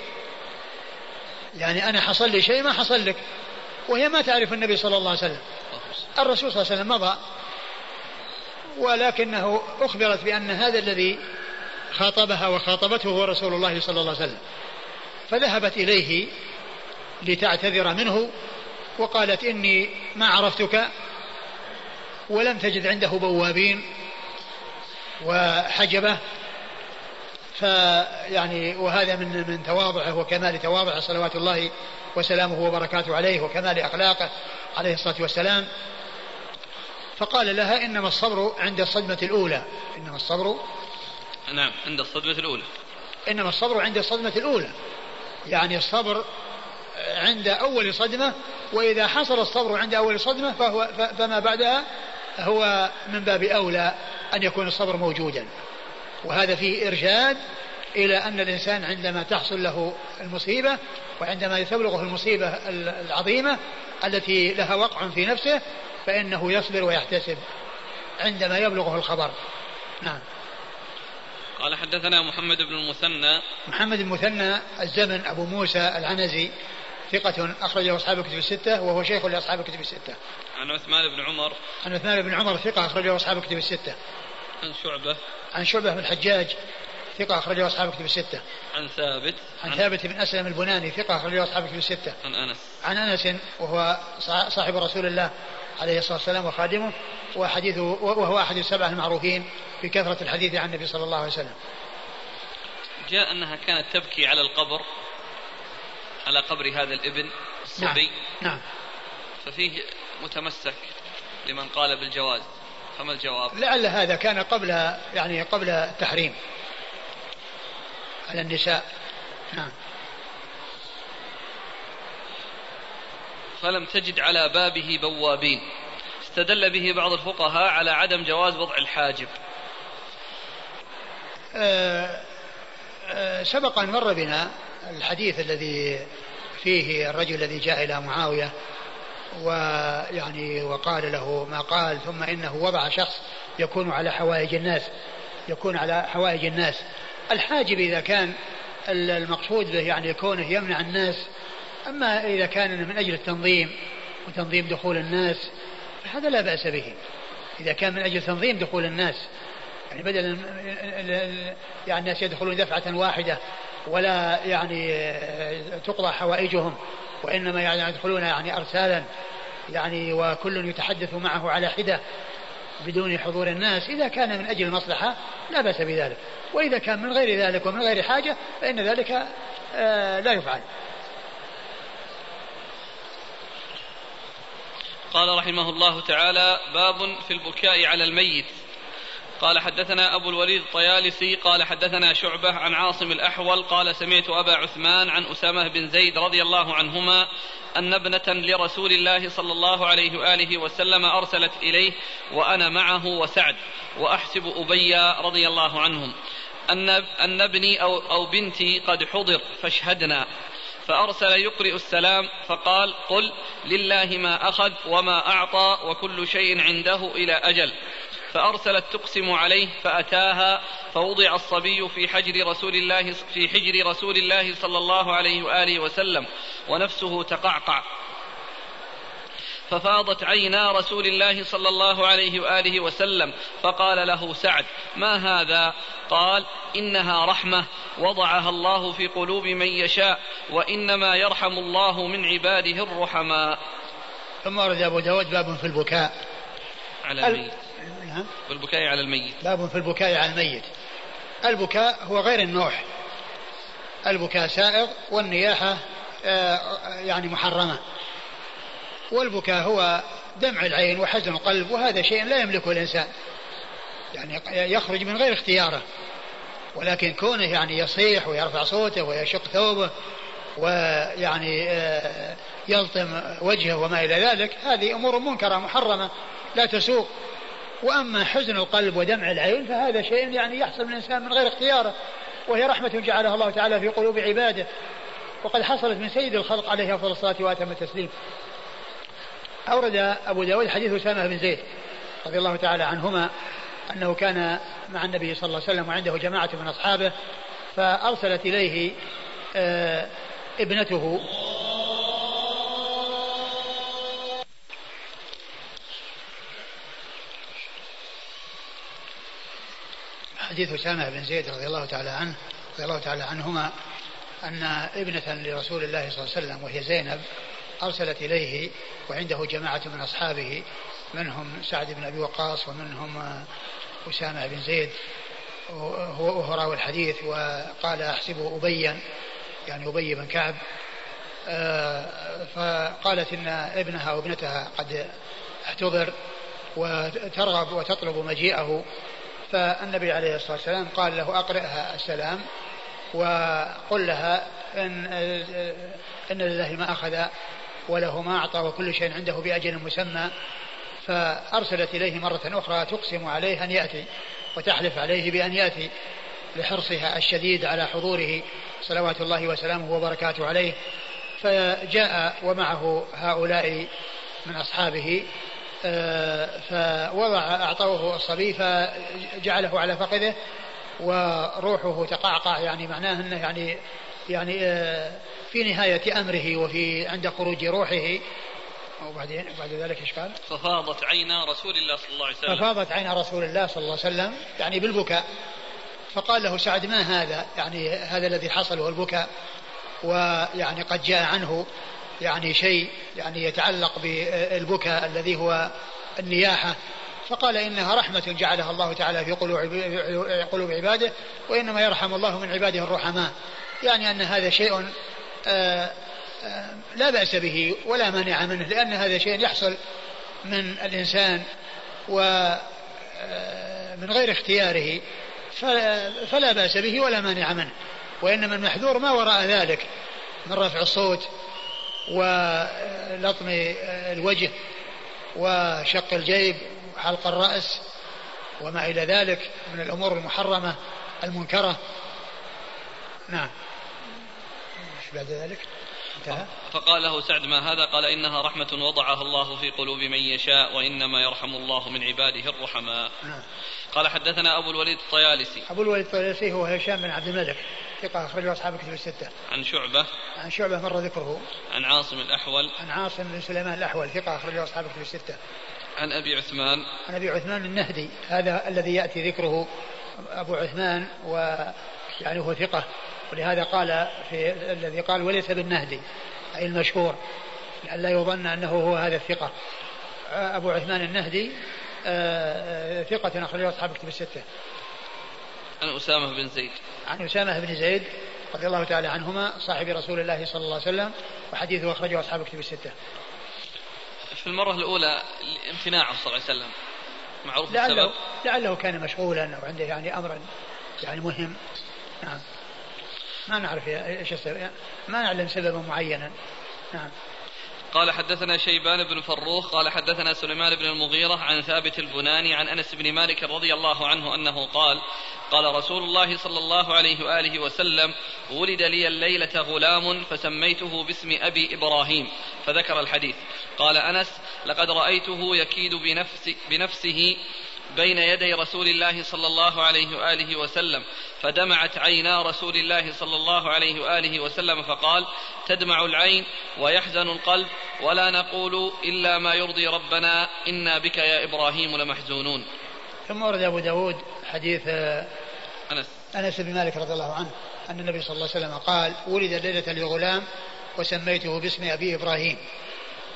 يعني أنا حصل لي شيء ما حصل لك. وهي ما تعرف النبي صلى الله عليه وسلم. الرسول صلى الله عليه وسلم مضى. ولكنه أخبرت بأن هذا الذي خاطبها وخاطبته هو رسول الله صلى الله عليه وسلم. فذهبت إليه لتعتذر منه وقالت إني ما عرفتك ولم تجد عنده بوابين وحجبة فيعني وهذا من من تواضعه وكمال تواضعه صلوات الله وسلامه وبركاته عليه وكمال أخلاقه عليه الصلاة والسلام. فقال لها إنما الصبر عند الصدمة الأولى. إنما الصبر نعم عند الصدمة الأولى. إنما الصبر عند الصدمة الأولى. يعني الصبر عند أول صدمة وإذا حصل الصبر عند أول صدمة فهو فما بعدها هو من باب أولى أن يكون الصبر موجودا وهذا فيه إرشاد إلى أن الإنسان عندما تحصل له المصيبة وعندما تبلغه المصيبة العظيمة التي لها وقع في نفسه فإنه يصبر ويحتسب عندما يبلغه الخبر. نعم. قال حدثنا محمد بن المثنى. محمد المثنى الزمن أبو موسى العنزي ثقة أخرجه أصحاب الكتب الستة وهو شيخ لأصحاب الكتب الستة. عن عثمان بن عمر. عن عثمان بن عمر ثقة أخرجه أصحاب الكتب الستة. عن شعبة. عن شعبة بن الحجاج ثقة أخرجه أصحاب الكتب الستة. عن ثابت. عن, عن ثابت بن أسلم البناني ثقة أخرجه أصحاب الكتب الستة. عن أنس. عن أنس وهو صاحب رسول الله عليه الصلاة والسلام وخادمه وحديثه وهو أحد السبعة المعروفين في كثرة الحديث عن النبي صلى الله عليه وسلم. جاء أنها كانت تبكي على القبر على قبر هذا الابن الصبي نعم, نعم. ففيه متمسك لمن قال بالجواز. فما الجواب؟ لعل هذا كان قبل يعني قبل التحريم على النساء. نعم. فلم تجد على بابه بوابين. استدل به بعض الفقهاء على عدم جواز وضع الحاجب. أه أه سبق أن مر بنا الحديث الذي فيه الرجل الذي جاء إلى معاوية ويعني وقال له ما قال ثم إنه وضع شخص يكون على حوائج الناس يكون على حوائج الناس. الحاجب إذا كان المقصود به يعني كونه يمنع الناس أما إذا كان من أجل التنظيم وتنظيم دخول الناس فهذا لا بأس به. إذا كان من أجل تنظيم دخول الناس يعني بدل يعني الناس يدخلون دفعة واحدة ولا يعني تقضى حوائجهم وإنما يعني يدخلون يعني أرسالا يعني وكل يتحدث معه على حدة بدون حضور الناس. إذا كان من أجل المصلحة لا بأس بذلك. وإذا كان من غير ذلك ومن غير حاجة فإن ذلك آه، لا يفعل. قال رحمه الله تعالى باب في البكاء على الميت. قال حدثنا أبو الوليد الطيالسي قال حدثنا شعبة عن عاصم الأحول قال سمعت أبا عثمان عن أسامة بن زيد رضي الله عنهما أن ابنة لرسول الله صلى الله عليه وآله وسلم أرسلت إليه وأنا معه وسعد وأحسب أبي رضي الله عنهم. أن أن ابني أو أو بنتي قد حضر فاشهدنا. فأرسل يقرئ السلام فقال قل لله ما أخذ وما أعطى وكل شيء عنده إلى أجل. فأرسلت تقسم عليه فأتاها فوضع الصبي في حجر رسول الله في حجر رسول الله صلى الله عليه وآله وسلم ونفسه تقعقع. ففاضت عينا رسول الله صلى الله عليه وآله وسلم فقال له سعد ما هذا؟ قال إنها رحمة وضعها الله في قلوب من يشاء وإنما يرحم الله من عباده الرحماء. ثم ورد أبو داود باب في البكاء. على الميت. نعم البكاء على الميت. باب في البكاء على الميت. البكاء هو غير النوح. البكاء سائغ والنياحة آه، يعني محرمة. والبكاء هو دمع العين وحزن القلب وهذا شيء لا يملكه الإنسان. يعني يخرج من غير اختياره. ولكن كونه يعني يصيح ويرفع صوته ويشق ثوبه ويعني آه، يلطم وجهه وما إلى ذلك هذه أمور منكرة محرمة لا تسوق وأما حزن القلب ودمع العين فهذا شيء يعني يحصل من الإنسان من غير اختياره وهي رحمة جعلها الله تعالى في قلوب عباده. وقد حصلت من سيد الخلق عليه أفضل الصلاة وأتم التسليم. أورد أبو داود حديث أسامة بن زيد رضي الله تعالى عنهما أنه كان مع النبي صلى الله عليه وسلم وعنده جماعة من أصحابه فأرسلت إليه آه، ابنته حديث أسامة بن زيد رضي الله تعالى عنه رضي الله تعالى عنهما أن ابنة لرسول الله صلى الله عليه وسلم وهي زينب أرسلت إليه وعنده جماعة من أصحابه منهم سعد بن أبي وقاص ومنهم أسامة بن زيد وهو راوي الحديث وقال أحسبه أبيا يعني أبي بن كعب. آه، فقالت إن ابنها وابنتها قد احتضر وترغب وتطلب مجيئه فالنبي عليه الصلاة والسلام قال له أقرئها السلام وقل لها إن, إن لله ما أخذ وله ما أعطى وكل شيء عنده بأجل مسمى. فأرسلت إليه مرة أخرى تقسم عليه أن يأتي وتحلف عليه بأن يأتي لحرصها الشديد على حضوره صلوات الله وسلامه وبركاته عليه. فجاء ومعه هؤلاء من أصحابه فوضع أعطوه الصبي فجعله على فخذه وروحه تقعقع. يعني معناه إنه يعني يعني آه، في نهاية أمره وفي عند خروج روحه. وبعدين بعد ذلك إيش قال؟ ففاضت عينا رسول الله صلى الله عليه وسلم. ففاضت عين رسول الله صلى الله عليه وسلم يعني بالبكاء. فقال له سعد ما هذا؟ يعني هذا الذي حصل هو البكاء. ويعني قد جاء عنه. يعني شيء يعني يتعلق بالبكاء الذي هو النياحة. فقال إنها رحمة جعلها الله تعالى في قلوب عباده وإنما يرحم الله من عباده الرحماء. يعني أن هذا شيء آه، آه، لا بأس به ولا مانع منه لأن هذا شيء يحصل من الإنسان ومن آه، غير اختياره. فلا بأس به ولا مانع منه. وإنما المحذور ما وراء ذلك من رفع الصوت ولطم الوجه وشق الجيب وحلق الرأس وما إلى ذلك من الأمور المحرمة المنكرة. نعم. بعد ذلك؟ انتهى. فقال له سعد ما هذا؟ قال إنها رحمة وضعها الله في قلوب من يشاء وإنما يرحم الله من عباده الرحماء. نعم. قال حدثنا أبو الوليد الطيالسي. أبو الوليد الطيالسي هو هشام بن عبد الملك. ثقة أخرجه أصحاب كتب الستة. عن شعبة. عن شعبة مر ذكره. عن عاصم الأحول. عن عاصم بن سليمان الأحول ثقة أخرجه أصحاب كتب الستة. عن أبي عثمان. عن أبي عثمان النهدي هذا الذي يأتي ذكره أبو عثمان ويعني هو ثقة. ولهذا قال في الذي قال وليس بالنهدي. أي المشهور. لا يظن أنه هو هذا الثقة. أبو عثمان النهدي آه، آه، ثقة أخرجه أصحاب كتب الستة. عن أسامة بن زيد. عن أسامة بن زيد رضي الله تعالى عنهما صاحب رسول الله صلى الله عليه وسلم وحديثه أخرجه أصحاب كتب الستة. في المرة الأولى امتناعه صلى الله عليه وسلم. معروف لعله السبب. لعله كان مشغولا أو عنده يعني أمرا يعني مهم. نعم. ما نعرف إيش السبب؟ ما نعلم سببا معينا. نعم. قال حدثنا شيبان بن فروخ قال حدثنا سليمان بن المغيرة عن ثابت البناني عن أنس بن مالك رضي الله عنه أنه قال قال رسول الله صلى الله عليه وآله وسلم ولد لي الليلة غلام فسميته باسم أبي إبراهيم فذكر الحديث. قال أنس لقد رأيته يكيد بنفس بنفسه بين يدي رسول الله صلى الله عليه وآله وسلم فدمعت عينا رسول الله صلى الله عليه وآله وسلم فقال تدمع العين ويحزن القلب ولا نقول إلا ما يرضي ربنا إنا بك يا إبراهيم لمحزونون. ثم ورد أبو داود حديث أنس أنس بن مالك رضي الله عنه أن النبي صلى الله عليه وسلم قال ولد ليلة لغلام وسميته باسم أبي إبراهيم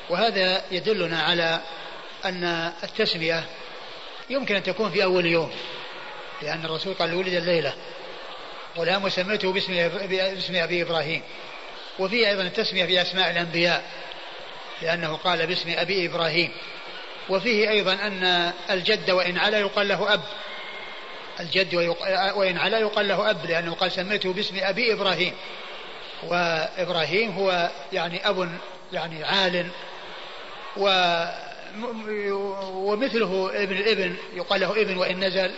وهذا يدلنا على أن التسمية يمكن أن تكون في أول يوم لأن الرسول قال ولد الليلة غلام وسميته باسم باسم أبي إبراهيم وفيه أيضا التسمية في أسماء الأنبياء لأنه قال باسم أبي إبراهيم وفيه أيضا أن الجد وإن علا يقال له أب الجد وإن علا يقال له أب لأنه قال سميته باسم أبي إبراهيم وإبراهيم هو يعني أب يعني عال و ومثله ابن الابن يقال له ابن وإن نزل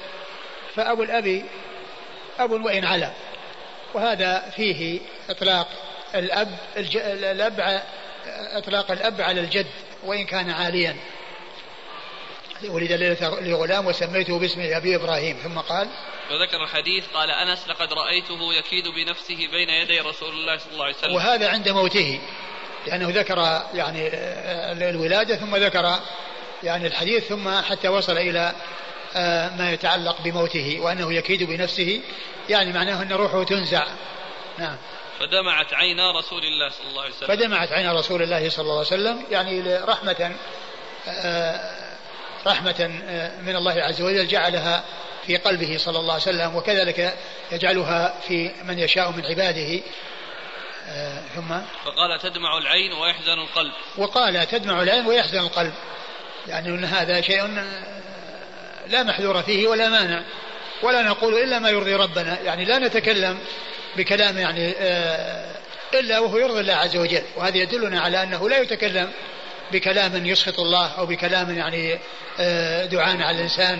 فأبو الأب أب وإن علا وهذا فيه إطلاق الأب الأب إطلاق الأب على الجد وإن كان عاليا. ولد ليلة لغلام وسميته باسم أبي إبراهيم. ثم قال وذكر الحديث قال أنس لقد رأيته يكيد بنفسه بين يدي رسول الله صلى الله عليه وسلم. وهذا عند موته. لأنه ذكر يعني الولادة ثم ذكر يعني الحديث ثم حتى وصل إلى آه، ما يتعلق بموته وأنه يكيد بنفسه. يعني معناه أن روحه تنزع. نعم. فدمعت عينا رسول الله صلى الله عليه وسلم. فدمعت عينا رسول الله صلى الله عليه وسلم. يعني رحمة آه، رحمة آه، من الله عز وجل جعلها في قلبه صلى الله عليه وسلم وكذلك يجعلها في من يشاء من عباده. آه، ثم؟ فقال تدمع العين ويحزن القلب. وقال تدمع العين ويحزن القلب. يعني أن هذا شيء آه، لا محذور فيه ولا مانع. ولا نقول إلا ما يرضي ربنا. يعني لا نتكلم بكلام يعني آه، إلا وهو يرضي الله عز وجل. وهذا يدلنا على أنه لا يتكلم بكلام يسخط الله أو بكلام يعني دعاء على الإنسان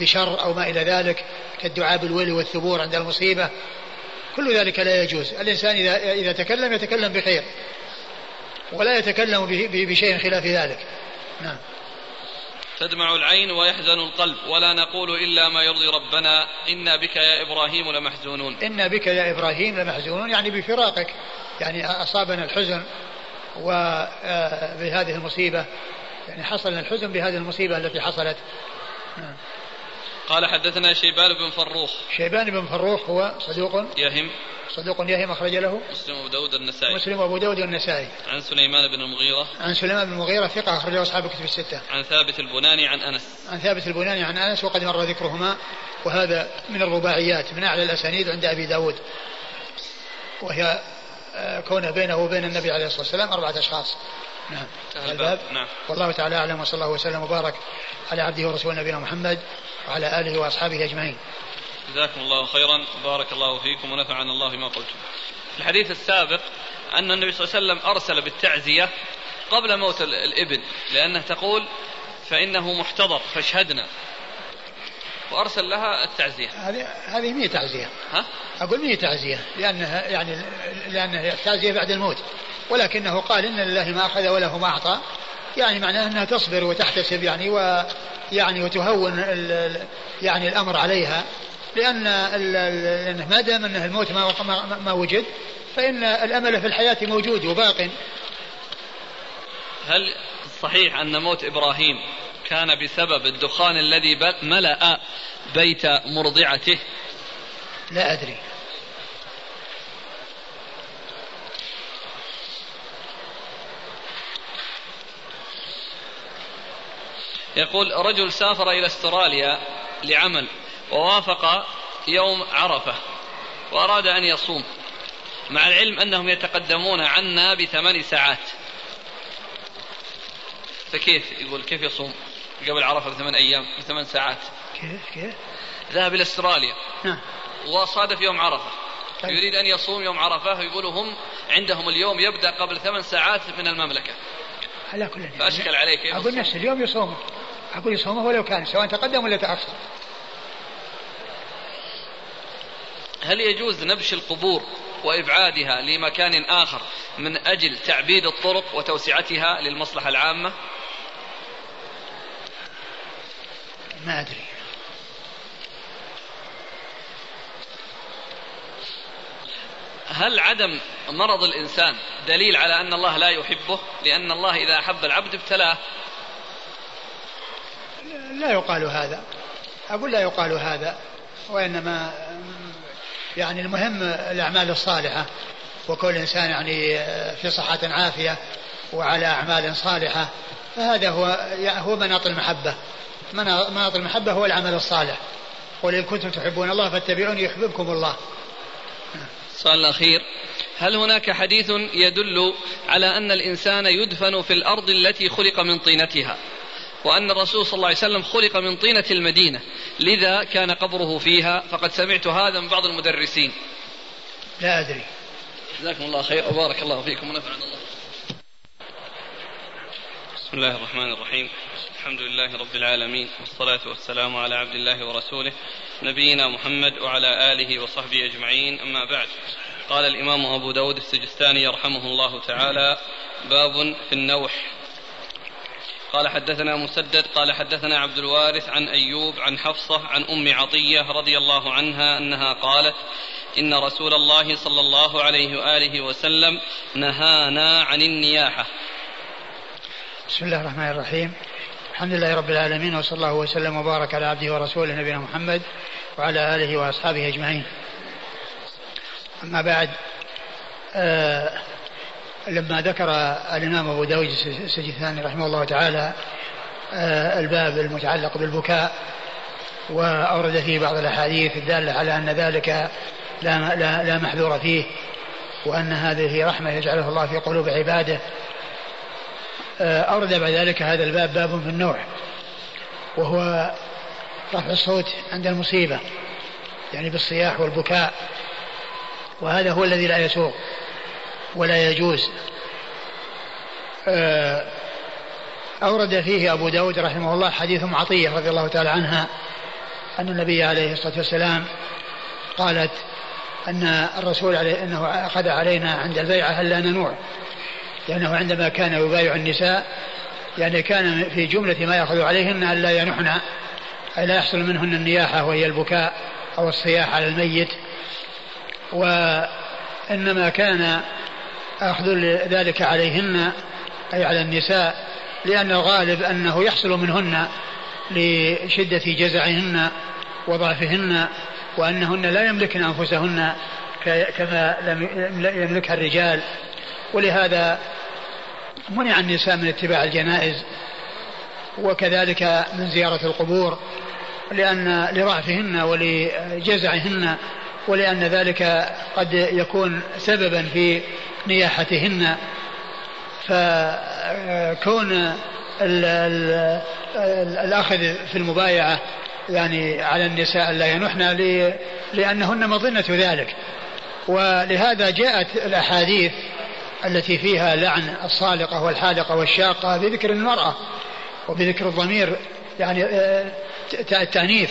بشر أو ما إلى ذلك كالدعاء بالويل والثبور عند المصيبة. كل ذلك لا يجوز. الإنسان إذا, إذا تكلم يتكلم بخير ولا يتكلم بشيء خلاف ذلك. نعم. تدمع العين ويحزن القلب ولا نقول إلا ما يرضي ربنا. إنا بك يا إبراهيم لمحزونون. إنا بك يا إبراهيم لمحزونون يعني بفراقك. يعني أصابنا الحزن وبهذه المصيبة. يعني حصل الحزن بهذه المصيبة التي حصلت. نعم. قال حدثنا شيبان بن فروخ. شيبان بن فروخ هو صدوق. يهم. صدوق يهم أخرج له. مسلم أبو داود النسائي. مسلم أبو داود النسائي. عن سليمان بن المغيرة. عن سليمان بن المغيرة ثقة أخرجه أصحاب الكتب الستة. عن ثابت البناني عن أنس. عن ثابت البناني عن أنس وقد مر ذكرهما وهذا من الرباعيات من أعلى الأسانيد عند أبي داود. وهي آه، كونه بينه وبين النبي عليه الصلاة والسلام أربعة أشخاص. نعم. الباب نعم. والله تعالى أعلم وصلى الله وسلم وبارك على عبده ورسوله نبينا محمد. وعلى آله وأصحابه أجمعين. جزاكم الله خيرا. بارك الله فيكم ونفعنا الله ما قلتم. في الحديث السابق أن النبي صلى الله عليه وسلم أرسل بالتعزية قبل موت الابن لأنه تقول فإنه محتضر فاشهدنا. وأرسل لها التعزية. هذه هذه مية تعزية. ها؟ أقول مية تعزية لأنها يعني لأنها التعزية بعد الموت. ولكنه قال إن لله ما أخذ وله ما أعطى. يعني معناه أنها تصبر وتحتسب يعني و يعني وتهون يعني الأمر عليها. لأنه ما دام أن الموت ما, ما وجد فإن الأمل في الحياة موجود وباق. هل صحيح أن موت إبراهيم كان بسبب الدخان الذي ملأ بيت مرضعته؟ لا أدري. يقول رجل سافر إلى استراليا لعمل ووافق يوم عرفة وأراد أن يصوم مع العلم أنهم يتقدمون عنا بثمان ساعات. فكيف؟ يقول كيف يصوم قبل عرفة بثمان أيام بثمان ساعات؟ كيف كيف؟ ذهب إلى استراليا نعم. وصادف يوم عرفة. طيب. يريد أن يصوم يوم عرفة ويقولوا هم عندهم اليوم يبدأ قبل ثمان ساعات من المملكة. على كل فأشكل عليه كيف أقول نفس اليوم يصوم. أقول يصومه ولو كان سواء تقدم ولا تأخر. هل يجوز نبش القبور وإبعادها لمكان آخر من أجل تعبيد الطرق وتوسعتها للمصلحة العامة؟ ما أدري. هل عدم مرض الإنسان دليل على أن الله لا يحبه؟ لأن الله إذا أحب العبد ابتلاه. لا يقال هذا. أقول لا يقال هذا وإنما يعني المهم الأعمال الصالحة وكل إنسان يعني في صحة عافية وعلى أعمال صالحة فهذا هو هو مناط المحبة. مناط المحبة هو العمل الصالح. قل إن كنتم تحبون الله فاتبعوني يحببكم الله. السؤال الأخير هل هناك حديث يدل على أن الإنسان يدفن في الأرض التي خلق من طينتها؟ وأن الرسول صلى الله عليه وسلم خلق من طينة المدينة. لذا كان قبره فيها فقد سمعت هذا من بعض المدرسين. لا أدري. جزاكم الله خير. وبارك الله فيكم ونفعنا الله. بسم الله الرحمن الرحيم. الحمد لله رب العالمين والصلاة والسلام على عبد الله ورسوله نبينا محمد وعلى آله وصحبه أجمعين. أما بعد قال الإمام أبو داود السجستاني يرحمه الله تعالى باب في النوح. قال حدثنا مسدد قال حدثنا عبد الوارث عن أيوب عن حفصة عن أم عطية رضي الله عنها أنها قالت إن رسول الله صلى الله عليه وآله وسلم نهانا عن النياحة. بسم الله الرحمن الرحيم. الحمد لله رب العالمين وصلى الله وسلم وبارك على عبده ورسوله نبينا محمد وعلى آله وأصحابه أجمعين. أما بعد آه لما ذكر الإمام أبو داود السجستاني رحمه الله تعالى آه الباب المتعلق بالبكاء وأورد فيه بعض الأحاديث الدالة على أن ذلك لا, لا, لا محذور فيه وأن هذه رحمة يجعلها الله في قلوب عباده. آه، أورد بعد ذلك هذا الباب باب في النوع وهو رفع الصوت عند المصيبة يعني بالصياح والبكاء وهذا هو الذي لا يسوق. ولا يجوز. آه، أورد فيه أبو داود رحمه الله حديث عطية رضي الله تعالى عنها أن النبي عليه الصلاة والسلام قالت أن الرسول عليه أنه أخذ علينا عند البيعة ألا ننوع؟ لأنه عندما كان يبايع النساء يعني كان في جملة ما يأخذ عليهن ألا ينحن أي لا يحصل منهن النياحة وهي البكاء أو الصياح على الميت وإنما كان أخذ ذلك عليهن أي على النساء لأن الغالب أنه يحصل منهن لشدة جزعهن وضعفهن وأنهن لا يملكن أنفسهن كما لم يملكها الرجال. ولهذا منع النساء من اتباع الجنائز وكذلك من زيارة القبور لأن لضعفهن ولجزعهن ولأن ذلك قد يكون سببا في نياحتهن. فكون الأخذ في المبايعة يعني على النساء لا ينحن لأنهن مظنة ذلك. ولهذا جاءت الأحاديث التي فيها لعن الصالقة والحالقة والشاقة بذكر المرأة وبذكر الضمير يعني آه، التأنيث.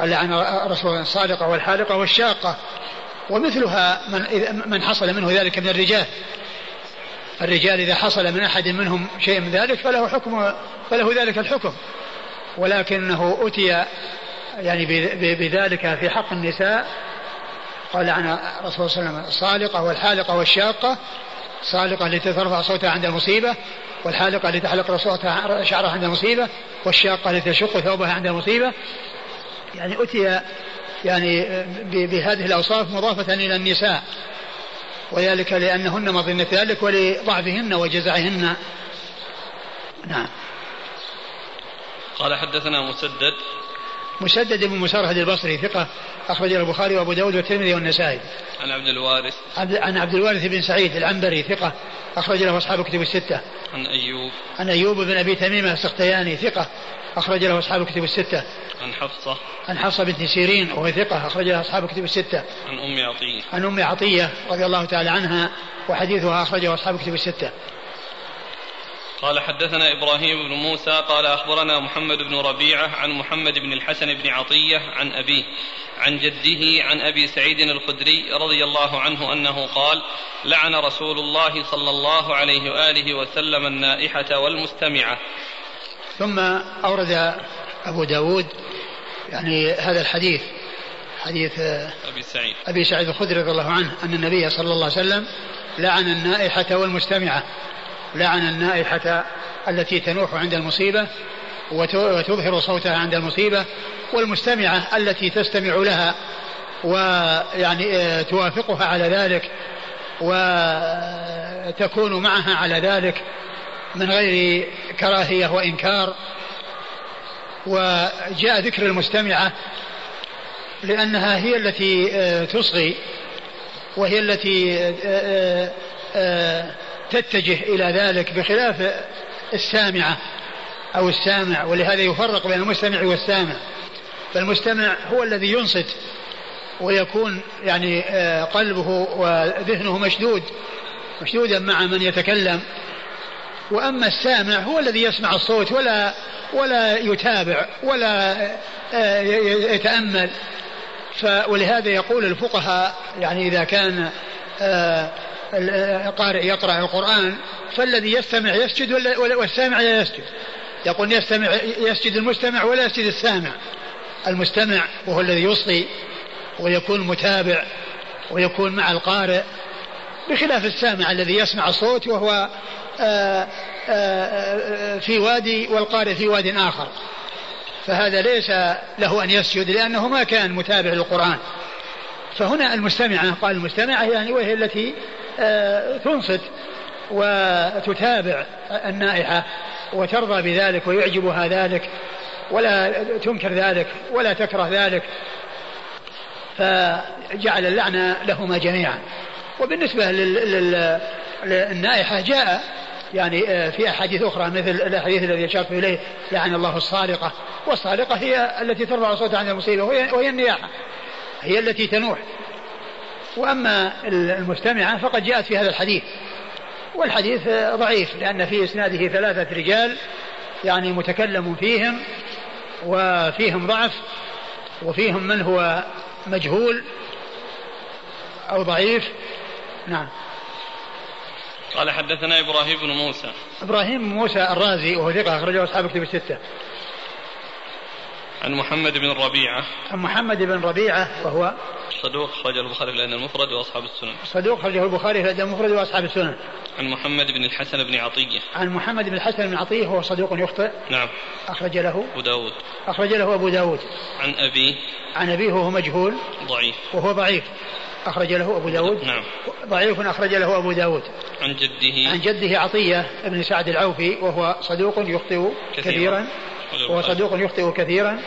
قال لعن رسول الله الصالقة والحالقة والشاقة. ومثلها من من حصل منه ذلك من الرجال. الرجال إذا حصل من أحد منهم شيء من ذلك فله حكم فله ذلك الحكم. ولكنه أتي يعني بذلك في حق النساء. قال عن رسول صلى الله عليه وسلم الصالقة والحالقة والشاقة. الصالقة التي ترفع صوتها عند المصيبة والحالقة التي تحلق صوتها شعرها عند المصيبة والشاقة التي تشق ثوبها عند المصيبة. يعني أتي يعني بهذه الأوصاف مضافة إلى النساء وذلك لأنهن مظنة ذلك ولضعفهن وجزعهن. نعم. قال حدثنا مسدد. مسدد بن مسرهد البصري ثقة أخرج البخاري وأبو داود والترمذي والنسائي. عن عبد الوارث. عبد عن عبد الوارث بن سعيد العنبري ثقة أخرج له أصحاب كتب الستة. عن أيوب. عن أيوب بن أبي تميمة السختياني ثقة أخرج له أصحاب كتب الستة. عن حفصة. عن حفصة بنت سيرين وهي ثقة أخرج له أصحاب كتب الستة. عن أم عطية. عن أم عطية رضي الله تعالى عنها وحديثها أخرجه أصحاب كتب الستة. قال حدثنا إبراهيم بن موسى قال أخبرنا محمد بن ربيعة عن محمد بن الحسن بن عطية عن أبيه عن جده عن أبي سعيد الخدري رضي الله عنه أنه قال لعن رسول الله صلى الله عليه وآله وسلم النائحة والمستمعة. ثم أورد أبو داود يعني هذا الحديث حديث أبي سعيد. أبي سعيد الخدري رضي الله عنه أن النبي صلى الله عليه وسلم لعن النائحة والمستمعة. لعن النائحة التي تنوح عند المصيبة وتظهر صوتها عند المصيبة والمستمعة التي تستمع لها ويعني آه، توافقها على ذلك وتكون معها على ذلك. من غير كراهية وإنكار وجاء ذكر المستمعة لأنها هي التي آه، تصغي وهي التي آه، تتجه إلى ذلك بخلاف السامعة أو السامع ولهذا يفرق بين المستمع والسامع. فالمستمع هو الذي ينصت ويكون يعني آه، قلبه وذهنه مشدود مشدودا مع من يتكلم. وأما السامع هو الذي يسمع الصوت ولا ولا يتابع ولا آه، يتأمل. ولهذا يقول الفقهاء يعني إذا كان آه، القارئ يقرأ القرآن فالذي يستمع يسجد والسامع لا يسجد. يقول يستمع يسجد المستمع ولا يسجد السامع. المستمع وهو الذي يصغي ويكون متابع ويكون مع القارئ بخلاف السامع الذي يسمع الصوت وهو في وادي والقارئ في واد آخر. فهذا ليس له أن يسجد لأنه ما كان متابع للقرآن. فهنا المستمعة قال المستمعة يعني وهي التي آه، تنصت وتتابع النائحة وترضى بذلك ويعجبها ذلك ولا تنكر ذلك ولا تكره ذلك. فجعل اللعنة لهما جميعا. وبالنسبة للنائحة جاء يعني آه، في أحاديث أخرى مثل الأحاديث الذي أشرت إليه لعن الله الصارقة والصارقة هي التي ترفع صوتها عن المصيبة وهي النياحة. هي التي تنوح. وأما المستمعة فقد جاءت في هذا الحديث. والحديث ضعيف لأن في إسناده ثلاثة رجال يعني متكلم فيهم وفيهم ضعف وفيهم من هو مجهول أو ضعيف. نعم. قال حدثنا إبراهيم بن موسى. إبراهيم موسى الرازي وهو ثقة أخرجه أصحاب الكتب الستة. عن محمد بن ربيعة. عن محمد بن ربيعة وهو صدوق خرجه البخاري في الأدب المفرد وأصحاب السنن. صدوق خرجه البخاري في الأدب المفرد وأصحاب السنن. عن محمد بن الحسن بن عطية. عن محمد بن الحسن بن عطية وهو صدوق يخطئ. نعم. أخرج له أبو داود. أخرج له أبو داود. عن أبيه. عن أبيه وهو مجهول. ضعيف. وهو ضعيف. أخرج له أبو داود. نعم. ضعيف أخرج له أبو داود. عن جده. عن جده عطية بن سعد العوفي وهو صدوق يخطئ كثيرا, كثيرا. وهو صدوق يخطئ كثيرا.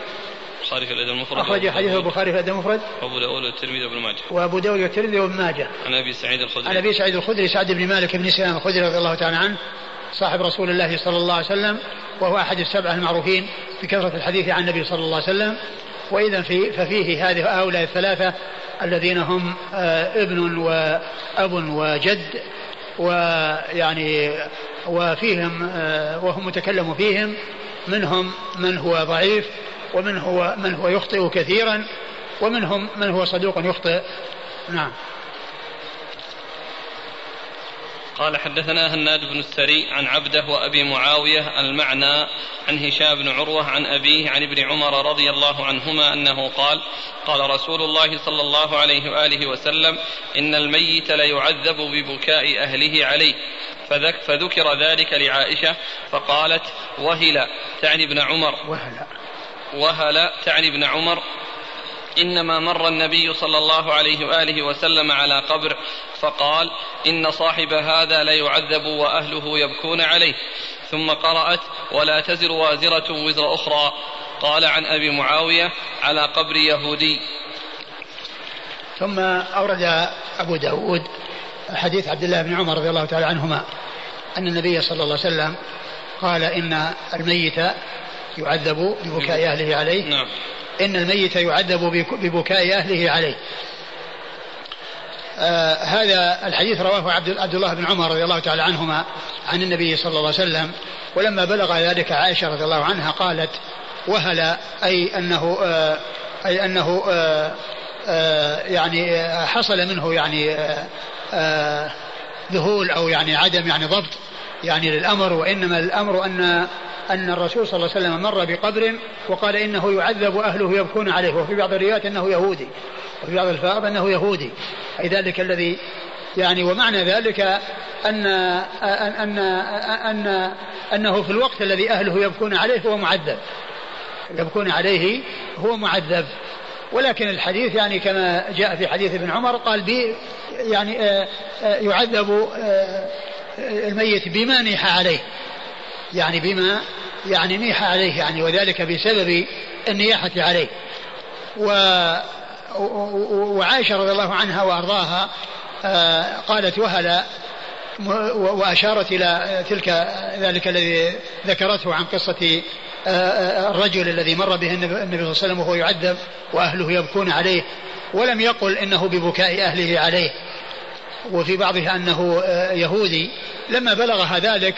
البخاري في الأدب المفرد. أخرج حديث البخاري في الأدب المفرد. وأبو داود والترمذي وابن ماجه. وأبو داود والترمذي وابن ماجه. عن أبي سعيد الخدري. عن أبي سعيد الخدري سعد بن مالك بن سلام الخدري رضي الله تعالى عنه صاحب رسول الله صلى الله عليه وسلم وهو أحد السبعة المعروفين بكثره الحديث عن النبي صلى الله عليه وسلم. واذا في ففيه هذه هؤلاء الثلاثة الذين هم آه، ابن واب وجد ويعني وفيهم آه، وهم متكلم فيهم منهم من هو ضعيف ومن هو من هو يخطئ كثيرا ومنهم من هو صدوق يخطئ. نعم. قال حدثنا هناد بن السري عن عبده وأبي معاوية المعنى عن هشام بن عروة عن أبيه عن ابن عمر رضي الله عنهما أنه قال قال رسول الله صلى الله عليه وآله وسلم إن الميت ليعذب ببكاء أهله عليه. فذك فذكر ذلك لعائشة فقالت وهل تعني ابن عمر؟ وهل وهل تعني ابن عمر؟ إنما مر النبي صلى الله عليه وآله وسلم على قبر فقال إن صاحب هذا ليعذب وأهله يبكون عليه. ثم قرأت ولا تزر وازرة وزر أخرى. قال عن أبي معاوية على قبر يهودي. ثم أورد أبو داود حديث عبد الله بن عمر رضي الله تعالى عنهما أن النبي صلى الله عليه وسلم قال إن الميت يعذب ببكاء أهله عليه. نعم. إن الميت يعذب ببكاء أهله عليه. آه هذا الحديث رواه عبد, عبد الله بن عمر رضي الله تعالى عنهما عن النبي صلى الله عليه وسلم ولما بلغ ذلك عائشة رضي الله عنها قالت وهل أي أنه آه أي أنه آه آه يعني آه، حصل منه يعني آه، آه، ذهول أو يعني عدم يعني ضبط؟ يعني للأمر وإنما الأمر أن أن الرسول صلى الله عليه وسلم مر بقبر وقال إنه يعذب أهله يبكون عليه. وفي بعض الروايات أنه يهودي وفي بعض الفاظ أنه يهودي. أي ذلك الذي يعني ومعنى ذلك أن أن أن أنه في الوقت الذي أهله يبكون عليه هو معذب. يبكون عليه هو معذب. ولكن الحديث يعني كما جاء في حديث ابن عمر قال بي يعني آه، آه، يعذب آه، الميت بما نيح عليه. يعني بما يعني نيح عليه يعني وذلك بسبب النياحة عليه. و وعائشة رضي الله عنها وأرضاها آه، قالت وهل وأشارت إلى تلك ذلك الذي ذكرته عن قصة آه، آه، الرجل الذي مر به النبي صلى الله عليه وسلم وهو يعذب وأهله يبكون عليه ولم يقل إنه ببكاء أهله عليه. وفي بعضها أنه يهودي. لما بلغها ذلك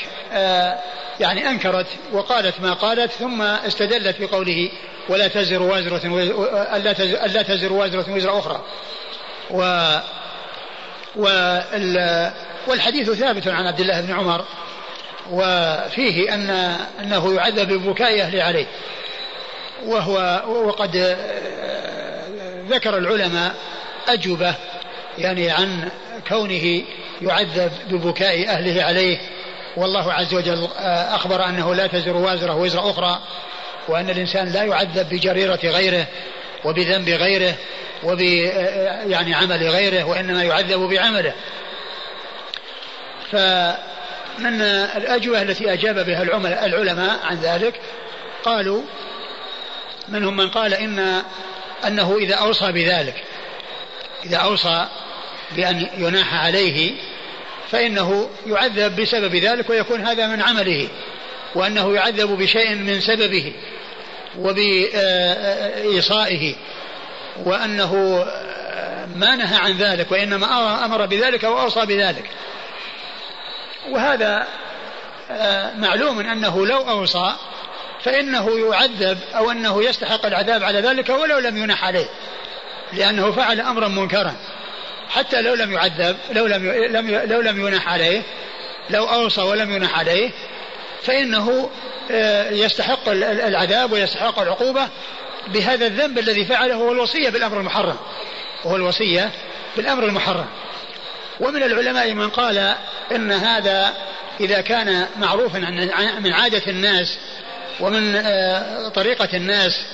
يعني أنكرت وقالت ما قالت ثم استدلت بقوله ولا تزر وازرة ألا تزر وازرة وزر أخرى. و والحديث ثابت عن عبد الله بن عمر. وفيه أن أنه يعذب ببكاء أهله عليه. وهو وقد ذكر العلماء أجوبة يعني عن كونه يعذب ببكاء أهله عليه. والله عز وجل آه، أخبر أنه لا تزر وازرة وزر أخرى وأن الإنسان لا يعذب بجريرة غيره وبذنب غيره وب آه، يعني عمل غيره وإنما يعذب بعمله. فمن الأجوبة التي أجاب بها العلماء عن ذلك قالوا منهم من قال إن أنه إذا أوصى بذلك إذا أوصى بأن يناح عليه فإنه يعذب بسبب ذلك ويكون هذا من عمله وأنه يعذب بشيء من سببه وبإيصائه وأنه ما نهى عن ذلك وإنما أمر بذلك وأوصى بذلك. وهذا معلوم أنه لو أوصى فإنه يعذب أو أنه يستحق العذاب على ذلك ولو لم ينح عليه لأنه فعل أمرا منكرا. حتى لو لم يعذب لو لم لم لو لم ينح عليه لو أوصى ولم ينح عليه فإنه آه، يستحق العذاب ويستحق العقوبة بهذا الذنب الذي فعله هو الوصية بالأمر المحرم. وهو الوصية بالأمر المحرم. ومن العلماء من قال إن هذا إذا كان معروفا من عادة الناس ومن آه، طريقة الناس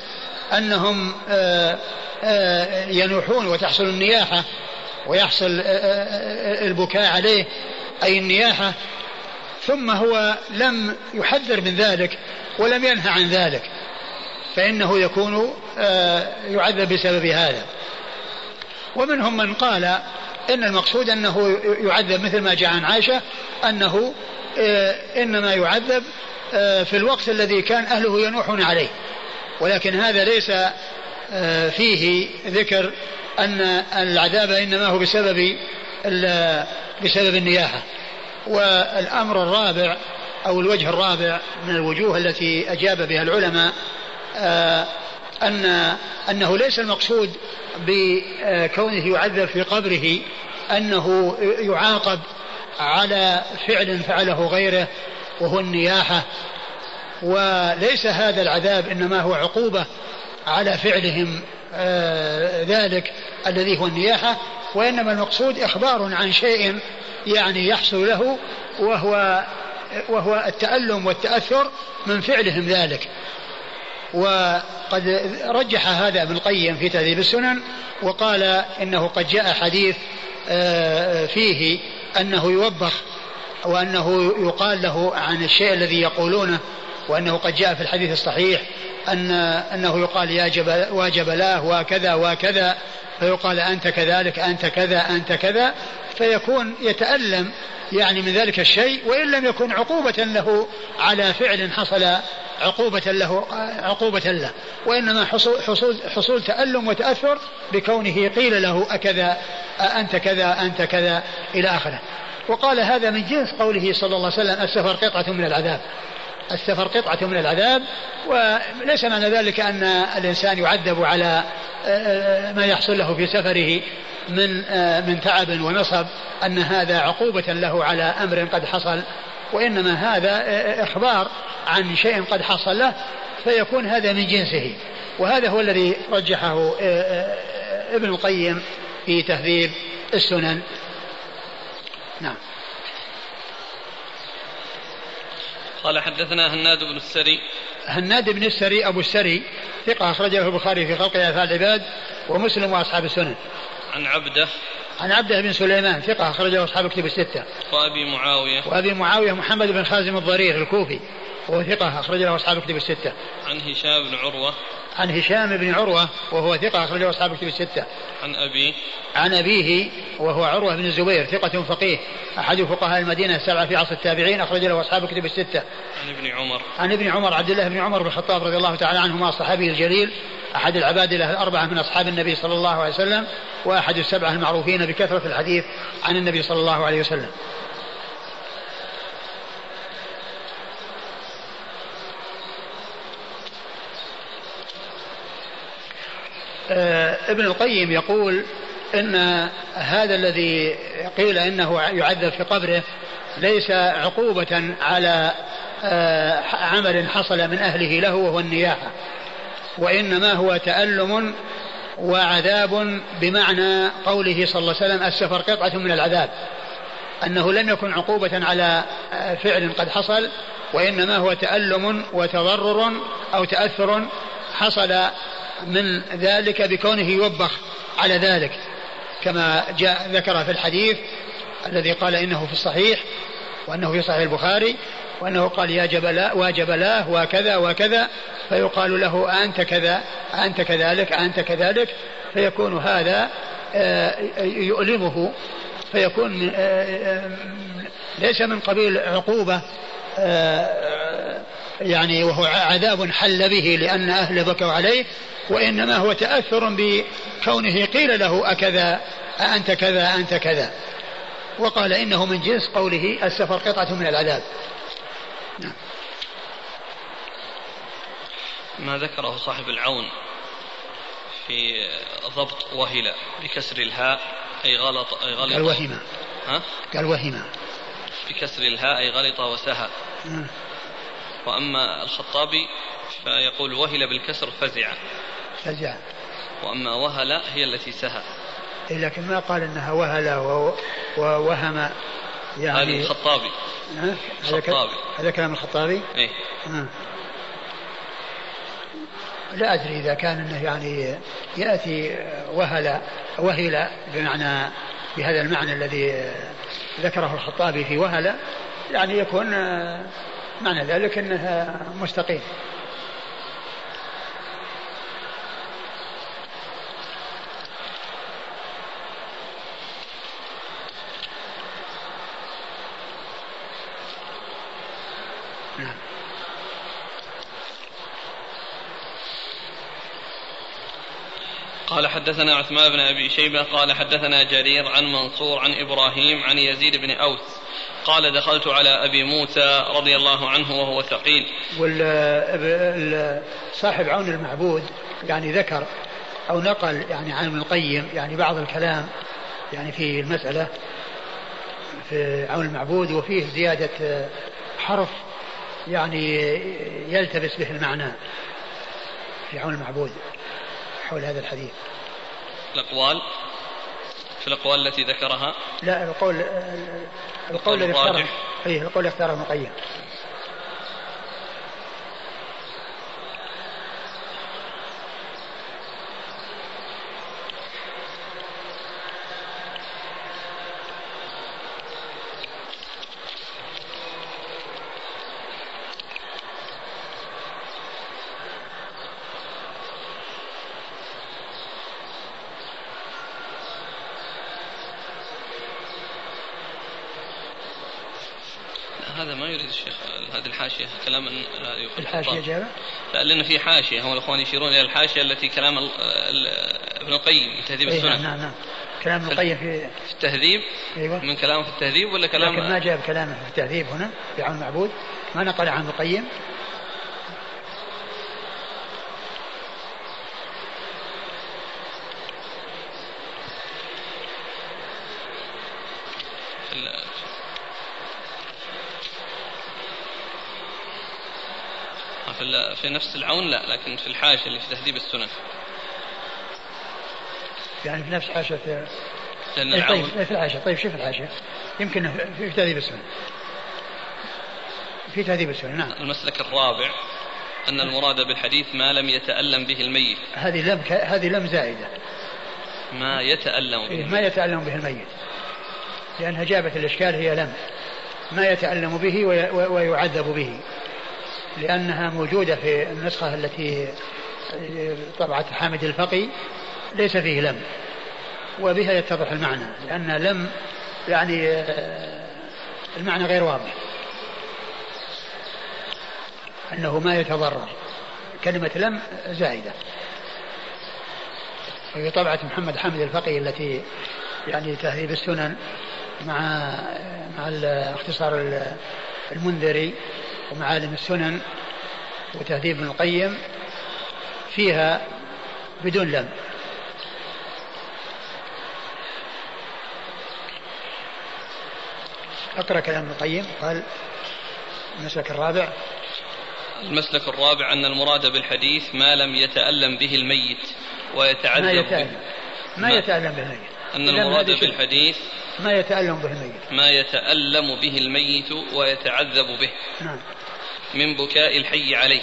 أنهم آه، ينوحون وتحصل النياحة ويحصل البكاء عليه أي النياحة. ثم هو لم يحذر من ذلك ولم ينهى عن ذلك فإنه يكون آه، يعذب بسبب هذا. ومنهم من قال إن المقصود أنه يعذب مثل ما جاء عن عائشة أنه آه، إنما يعذب آه، في الوقت الذي كان أهله ينوحون عليه. ولكن هذا ليس فيه ذكر أن العذاب إنما هو بسبب بسبب النياحة. والأمر الرابع أو الوجه الرابع من الوجوه التي أجاب بها العلماء آه، أن أنه ليس المقصود بكونه يعذب في قبره أنه يعاقب على فعل فعله غيره وهو النياحة. وليس هذا العذاب إنما هو عقوبة على فعلهم آه، ذلك الذي هو النياحة وإنما المقصود إخبار عن شيء يعني يحصل له وهو وهو التألم والتأثر من فعلهم ذلك. وقد رجح هذا ابن القيم في تهذيب السنن وقال إنه قد جاء حديث آه، فيه أنه يوبخ وأنه يقال له عن الشيء الذي يقولونه وأنه قد جاء في الحديث الصحيح ان أنه يقال يا جبل وجبلاه وكذا وكذا فيقال أنت كذلك أنت كذا أنت كذا فيكون يتألم يعني من ذلك الشيء وإن لم يكن عقوبة له على فعل حصل عقوبة له عقوبة له وإنما حصول, حصول, حصول تألم وتأثر بكونه قيل له أكذا أنت كذا أنت كذا إلى آخره. وقال هذا من جنس قوله صلى الله عليه وسلم السفر قطعة من العذاب. السفر قطعة من العذاب وليس معنى ذلك أن الإنسان يعذب على ما يحصل له في سفره من من تعب ونصب أن هذا عقوبة له على أمر قد حصل وإنما هذا إخبار عن شيء قد حصل له فيكون هذا من جنسه. وهذا هو الذي رجحه ابن القيم في تهذيب السنن. نعم. قال حدثنا هناد بن السري. هناد بن السري أبو السري ثقة أخرجه البخاري في خلق أفعال العباد ومسلم وأصحاب السنن. عن عبده. عن عبده بن سليمان ثقة أخرجه أصحاب الكتب الستة. وأبي معاوية. وأبي معاوية محمد بن خازم الضرير الكوفي وهو ثقة أخرج له أصحاب الكتب الستة. عن هشام بن عروة. عن هشام بن عروة وهو ثقة أخرج له أصحاب الكتب الستة. عن أبيه. عن أبيه وهو عروة بن الزبير ثقة فقيه أحد فقهاء المدينة السبعة في عصر التابعين أخرج له أصحاب الكتب الستة. عن ابن عمر. عن ابن عمر عبد الله بن عمر بن الخطاب رضي الله تعالى عنهما الصحابي الجليل أحد العبادلة الأربعة من أصحاب النبي صلى الله عليه وسلم وأحد السبعة المعروفين بكثرة الحديث عن النبي صلى الله عليه وسلم. ابن القيم يقول إن هذا الذي قيل إنه يعذب في قبره ليس عقوبة على آه، عمل حصل من أهله له وهو النياحة وإنما هو تألم وعذاب بمعنى قوله صلى الله عليه وسلم السفر قطعة من العذاب أنه لم يكن عقوبة على آه، فعل قد حصل وإنما هو تألم وتضرر أو تأثر حصل من ذلك بكونه يوبخ على ذلك كما جاء ذكر في الحديث الذي قال إنه في الصحيح وأنه في صحيح البخاري وأنه قال يا جبلا وجبلاه وكذا وكذا فيقال له أنت كذا أنت كذلك أنت كذلك فيكون هذا آه، يؤلمه فيكون آه، آه، ليس من قبيل عقوبة يعني وهو عذاب حل به لأن أهله بكوا عليه وإنما هو تأثر بكونه قيل له أكذا أنت كذا أنت كذا. وقال إنه من جنس قوله السفر قطعة من العذاب. نعم. ما ذكره صاحب العون في ضبط وهلة بكسر الهاء أي غلط أي غلط. قال وهمة. ها؟ قال وهمة. بكسر الهاء غلط وسهى. وأما الخطابي فيقول وهل بالكسر فزع. فزع. وأما وهل هي التي سهى. إيه، لكن ما قال إنها وهل ووهم يعني. هذه الخطابي. الخطابي هذا كلام الخطابي؟ إيه. آه. لا أدري إذا كان إنه يعني يأتي وهل وهل بمعنى بهذا المعنى الذي ذكره الخطابي في وهل يعني يكون معنى ذلك انه مستقيم قال حدثنا عثمان بن أبي شيبة قال حدثنا جرير عن منصور عن إبراهيم عن يزيد بن أوس قال دخلت على أبي موسى رضي الله عنه وهو ثقيل. صاحب عون المعبود يعني ذكر أو نقل يعني عن ابن القيم يعني بعض الكلام يعني في المسألة في عون المعبود وفيه زيادة حرف يعني يلتبس به المعنى في عون المعبود حول هذا الحديث الأقوال في الأقوال التي ذكرها؟ لا القول القول الذي اختاره القول اختاره ابن القيم الحاشية كلام لا الحاشية جابه؟ لا لأن في حاشية هم الإخوان يشيرون إلى الحاشية التي كلام ابن القيم في تهذيب إيه، السنن نعم نعم. كلام ابن القيم في في التهذيب؟ أيوة. من كلامه في التهذيب ولا كلام؟ لكن ما جاب كلامه في التهذيب هنا في عون المعبود؟ ما نقل عن ابن القيم؟ في نفس العون؟ لا لكن في الحاشية اللي في تهذيب السنن. يعني في نفس حاشية لأن إيه، طيب في الحاشية. طيب شوف الحاشية. يمكن في تهذيب السنن. في تهذيب السنن نعم. المسلك الرابع أن المراد بالحديث ما لم يتألم به الميت. هذه لم ك... هذه لم زائدة. ما يتألم به إيه ما يتألم به الميت. لأنها جابت الإشكال هي لم. ما يتألم به وي... ويعذب به. لأنها موجودة في النسخة التي طبعت حامد الفقي ليس فيه لم. وبها يتضح المعنى لأن لم يعني آه، المعنى غير واضح. أنه ما يتضرر. كلمة لم زائدة. وفي طبعة محمد حامد الفقي التي يعني تهذيب السنن مع مع اختصار المنذري. ومعالم السنن وتهذيب ابن القيم فيها بدون لم. أقرأ كلام ابن القيم قال المسلك الرابع. المسلك الرابع أن المراد بالحديث ما لم يتألم به الميت ويتعذب ما يتألم به. ما يتألم به الميت. أن المراد بالحديث ما يتألم به الميت. ما يتألم به الميت ويتعذب به. نعم. من بكاء الحي عليه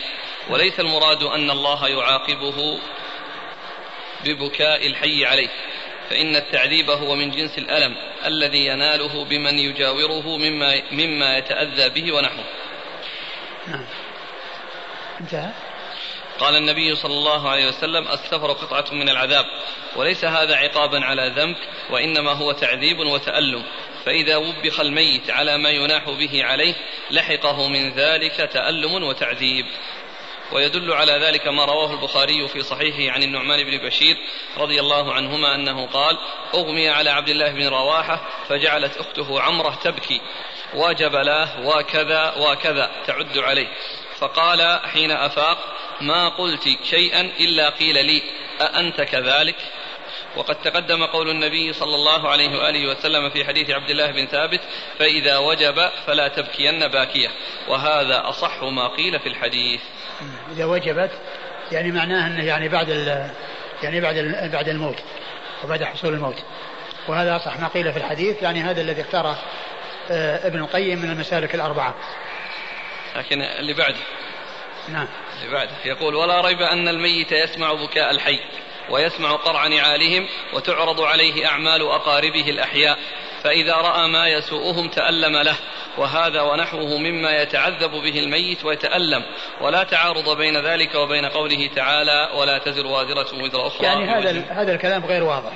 وليس المراد أن الله يعاقبه ببكاء الحي عليه فإن التعذيب هو من جنس الألم الذي يناله بمن يجاوره مما مما يتأذى به ونحوه. نعم. انتهى. قال النبي صلى الله عليه وسلم السفر قطعة من العذاب وليس هذا عقابا على ذنب وإنما هو تعذيب وتألم فإذا وبخ الميت على ما يناح به عليه لحقه من ذلك تألم وتعذيب. ويدل على ذلك ما رواه البخاري في صحيحه عن النعمان بن بشير رضي الله عنهما أنه قال أغمي على عبد الله بن رواحة فجعلت أخته عمرة تبكي. وجبلاه وكذا وكذا تعد عليه. فقال حين أفاق ما قلت شيئا إلا قيل لي أأنت كذلك؟ وقد تقدم قول النبي صلى الله عليه وآله وسلم في حديث عبد الله بن ثابت فإذا وجب فلا تبكين باكية. وهذا أصح ما قيل في الحديث. إذا وجبت يعني معناه أنه يعني بعد يعني بعد بعد الموت وبعد حصول الموت. وهذا أصح ما قيل في الحديث يعني هذا الذي اختاره آه، ابن القيم من المسالك الأربعة. لكن اللي بعده. نعم. اللي بعده. يقول ولا ريب أن الميت يسمع بكاء الحي. ويسمع قرع نعالهم وتعرض عليه أعمال أقاربه الأحياء فإذا رأى ما يسوءهم تألم له وهذا ونحوه مما يتعذب به الميت ويتألم ولا تعارض بين ذلك وبين قوله تعالى ولا تزر وازرة وزر أخرى يعني هذا هذا الكلام غير واضح.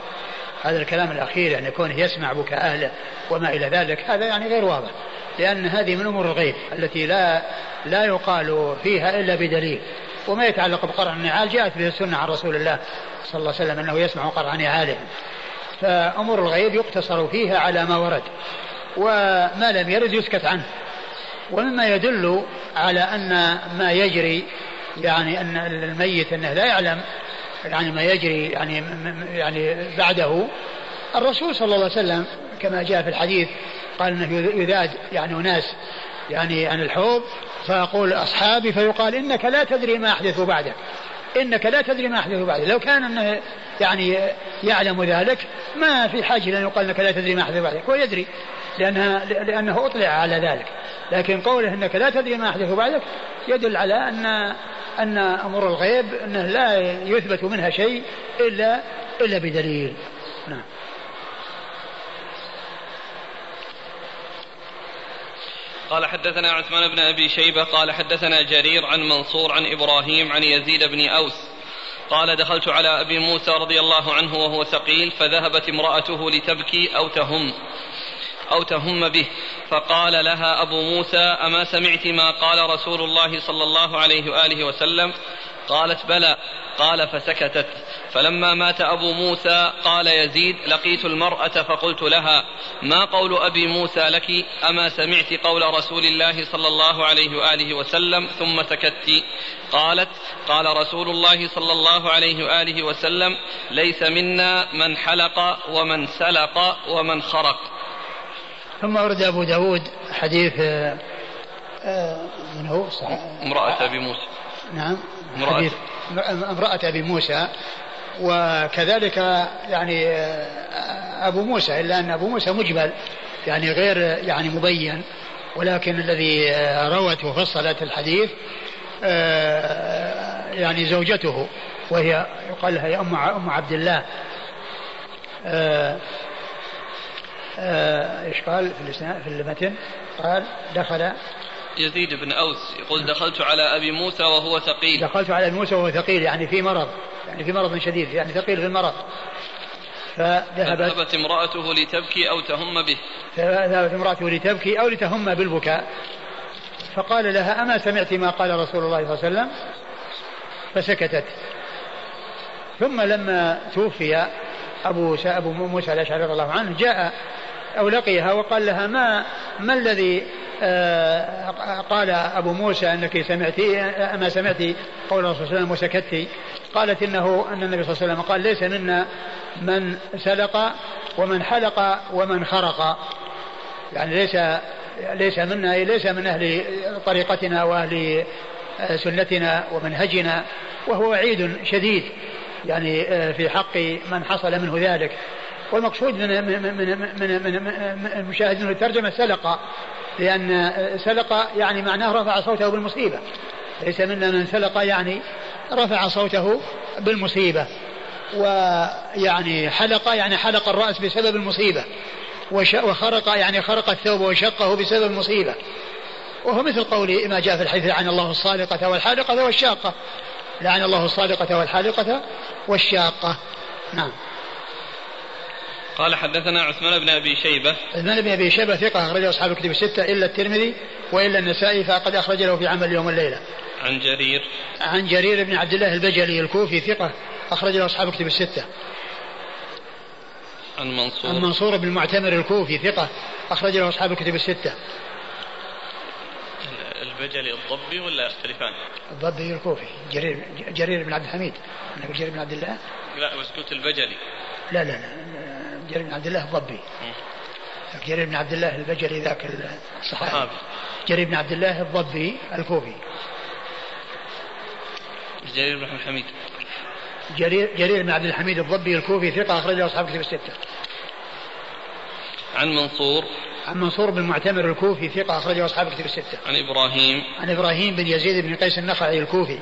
هذا الكلام الأخير يعني كونه يسمع بكاء أهله وما إلى ذلك هذا يعني غير واضح لأن هذه من أمور الغيب التي لا لا يقال فيها إلا بدليل. وما يتعلق بقرع النعال جاءت به السنة عن رسول الله صلى الله عليه وسلم أنه يسمع قرع نعالهم فأمور الغيب يقتصر فيها على ما ورد وما لم يرد يسكت عنه. ومما يدل على أن ما يجري يعني أن الميت أنه لا يعلم يعني ما يجري يعني يعني بعده. الرسول صلى الله عليه وسلم كما جاء في الحديث قال أنه يذاد يعني أناس يعني عن الحوض فيقول أصحابي فيقال إنك لا تدري ما أحدث بعدك. إنك لا تدري ما أحدث بعدك. لو كان أنه يعني يعلم ذلك ما في حاجة لأن يقال إنك لا تدري ما أحدث بعدك. هو يدري لانها لأنه أطلع على ذلك. لكن قوله إنك لا تدري ما أحدث بعدك يدل على ان أن امور الغيب أنه لا يثبت منها شيء الا إلا بدليل. نعم. قال حدثنا عثمان بن أبي شيبة قال حدثنا جرير عن منصور عن إبراهيم عن يزيد بن أوس قال دخلت على أبي موسى رضي الله عنه وهو ثقيل فذهبت امرأته لتبكي أو تهم أو تهم به فقال لها أبو موسى أما سمعت ما قال رسول الله صلى الله عليه وآله وسلم قالت بلى قال فسكتت. فلما مات أبو موسى قال يزيد لقيت المرأة فقلت لها ما قول أبي موسى لك؟ أما سمعت قول رسول الله صلى الله عليه وآله وسلم ثم سكت. قالت قال رسول الله صلى الله عليه وآله وسلم ليس منا من حلق ومن سلق ومن خرق. ثم ورد أبو داود حديث آه، آه، من هو؟ امرأة أبي موسى. نعم. حديث. امرأة أبي موسى وكذلك يعني آه، أبو موسى إلا أن أبو موسى مجمل يعني غير يعني مبين. ولكن الذي آه، روت وفصلت الحديث آه، يعني زوجته وهي يقال لها أم أم عبد الله. إيش قال؟ في في المتن قال دخل يزيد بن أوس يقول دخلت على أبي موسى وهو ثقيل. دخلت على أبي موسى وهو ثقيل يعني في مرض يعني في مرض شديد يعني ثقيل في المرض. فذهبت فذهبت امرأته لتبكي أو تهم به. فذهبت امرأته لتبكي أو لتهم بالبكاء. فقال لها أما سمعت ما قال رسول الله صلى الله عليه وسلم؟ فسكتت. ثم لما توفي أبو أبو موسى الأشعري رضي الله عنه جاء أو لقيها وقال لها ما ما الذي آه، قال أبو موسى أنك سمعتي أما سمعتي قول الرسول صلى الله عليه وسلم وسكتي. قالت إنه أن النبي صلى الله عليه وسلم قال ليس منا من سلق ومن حلق ومن خرق. يعني ليس ليس منا ليس من أهل طريقتنا وأهل سنتنا ومنهجنا. وهو وعيد شديد. يعني آه، في حق من حصل منه ذلك. والمقصود من من من من, من, من المشاهد منه الترجمه سلق لأن سلق يعني معناه رفع صوته بالمصيبة. ليس منا من سلق يعني رفع صوته بالمصيبة. ويعني حلق يعني حلق الرأس بسبب المصيبة. وخرق يعني خرق الثوب وشقه بسبب المصيبة. وهو مثل قول ما جاء في الحديث لعن الله الصادقة والحالقة والشاقة. لعن الله الصادقة والحالقة والشاقة. نعم. قال حدثنا عثمان بن أبي شيبة عثمان بن أبي شيبة ثقة أخرجه أصحاب الكتب الستة إلا الترمذي وإلا النسائي فقد أخرج له في عمل اليوم والليله. عن جرير عن جرير بن عبد الله البجلي الكوفي ثقة أخرج له أصحاب الكتب الستة. عن منصور عن منصور بن المعتمر الكوفي ثقة أخرج له أصحاب الكتب الستة. البجلي الضبي ولا يختلفان؟ الضبي الكوفي جرير جرير بن عبد الحميد جرير بن عبد الله لا بس قلت البجلي لا لا لا جرير بن عبد الله الضبي. جرير بن عبد الله البجلي ذاك الصحابي جرير بن عبد الله الضبي الكوفي. جرير بن حميد جرير جرير بن عبد الحميد الضبي الكوفي ثقة أخرجه أصحاب كتب الستة. عن منصور. عن منصور بن معتمر الكوفي ثقة أخرجه أصحاب كتب الستة. عن إبراهيم. عن إبراهيم بن يزيد بن قيس النخعي الكوفي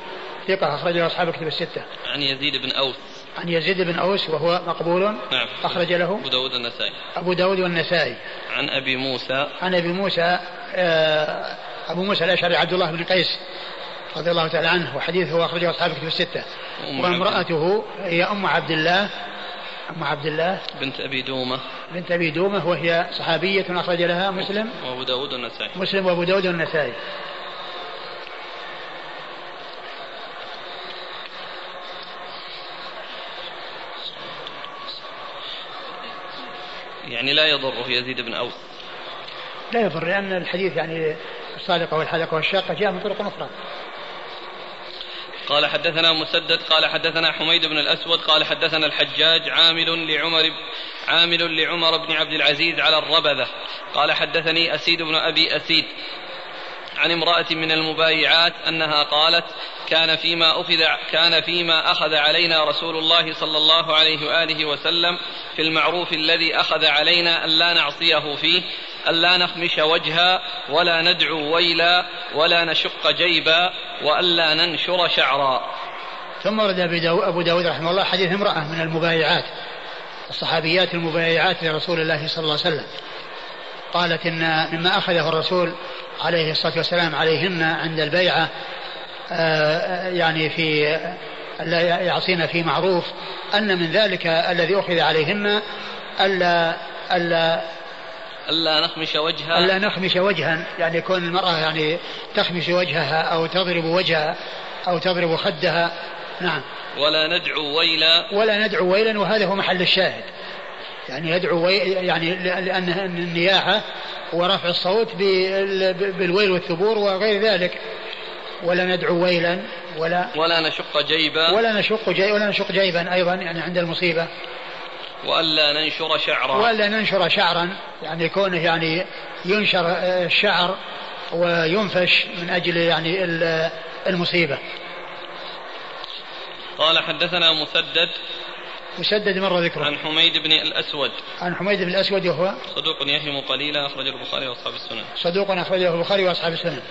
ثقة أخرجه أصحاب كتب الستة. عن يزيد بن أوس. عن يزيد بن أوس وهو مقبول. نعم. أخرج له أبو داود النسائي أبو داود والنسائي. عن أبي موسى. عن أبي موسى آه، أبو موسى الأشعري عبد الله بن قيس رضي الله تعالى عنه وحديثه أخرجه أصحاب كتب الستة. وامرأته هي أم عبد الله. أم عبد الله. بنت أبي دومة. بنت أبي دومة وهي صحابية أخرج لها مسلم. وأبو داود النسائي مسلم وأبو داود والنسائي. يعني لا يضره يزيد بن أوس. لا يضر لأن الحديث يعني الصادقة والحلقة والشاقة جاء من طرق أخرى. قال حدثنا مسدد قال حدثنا حميد بن الأسود قال حدثنا الحجاج عامل لعمر عامل لعمر بن عبد العزيز على الربذة. قال حدثني أسيد بن أبي أسيد عن امرأة من المبايعات أنها قالت كان فيما أخذ كان فيما أخذ علينا رسول الله صلى الله عليه وآله وسلم في المعروف الذي أخذ علينا أن لا نعصيه فيه أن لا نخمش وجها ولا ندعو ويلا ولا نشق جيبا وألا ننشر شعرا. ثم ورد أبو داود رحمه الله حديث امرأة من المبايعات الصحابيات المبايعات لرسول الله صلى الله عليه وسلم. قالت إن مما أخذه الرسول عليه الصلاة والسلام عليهن عند البيعة آه، يعني في لا يعصين في معروف أن من ذلك الذي أخذ عليهن ألا ألا ألا نخمش وجها ألا نخمش وجها يعني يكون المرأة يعني تخمش وجهها أو تضرب وجهها أو تضرب خدها. نعم. ولا ندعو ويلا. ولا ندعو ويلا وهذا هو محل الشاهد. يعني يدعو وي يعني لأن النياحة ورفع الصوت بالويل والثبور وغير ذلك. ولا ندعو ويلا ولا ولا نشق جيبا. ولا نشق جي ولا نشق جيبا أيضا يعني عند المصيبة. وألا ننشر شعرا. وألا ننشر شعرا يعني كونه يعني ينشر الشعر وينفش من أجل يعني المصيبة. قال حدثنا مسدد مسدد مر ذكره. عن حميد بن الأسود. عن حميد بن الأسود وهو صدوق يهم قليلا أخرجه البخاري وأصحاب السنن. صدوق أخرجه البخاري وأصحاب السنن.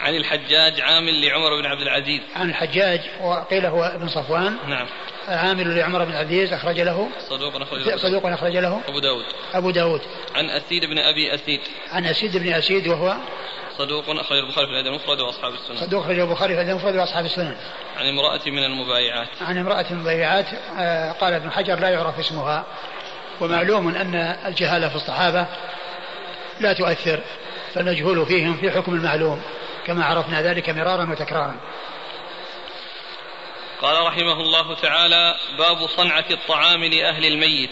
عن الحجاج عامل لعمر بن عبد العزيز. عن الحجاج وقيل هو ابن صفوان. نعم. عامل لعمر بن عبد العزيز أخرج له. صدوق أخرج له. صدوق أخرج له. أبو داود. أبو داود. عن أسيد بن أبي أسيد. عن أسيد بن أسيد وهو صدوق أخرج البخاري في الأدب المفرد وأصحاب السنن صدوق أخرج البخاري في الأدب المفرد وأصحاب السنن عن امرأة من المبايعات. عن امرأة من المبايعات آه، قال ابن حجر لا يعرف اسمها. ومعلوم أن الجهالة في الصحابة لا تؤثر فالمجهول فيهم في حكم المعلوم كما عرفنا ذلك مرارا وتكرارا. قال رحمه الله تعالى باب صنعة الطعام لأهل الميت.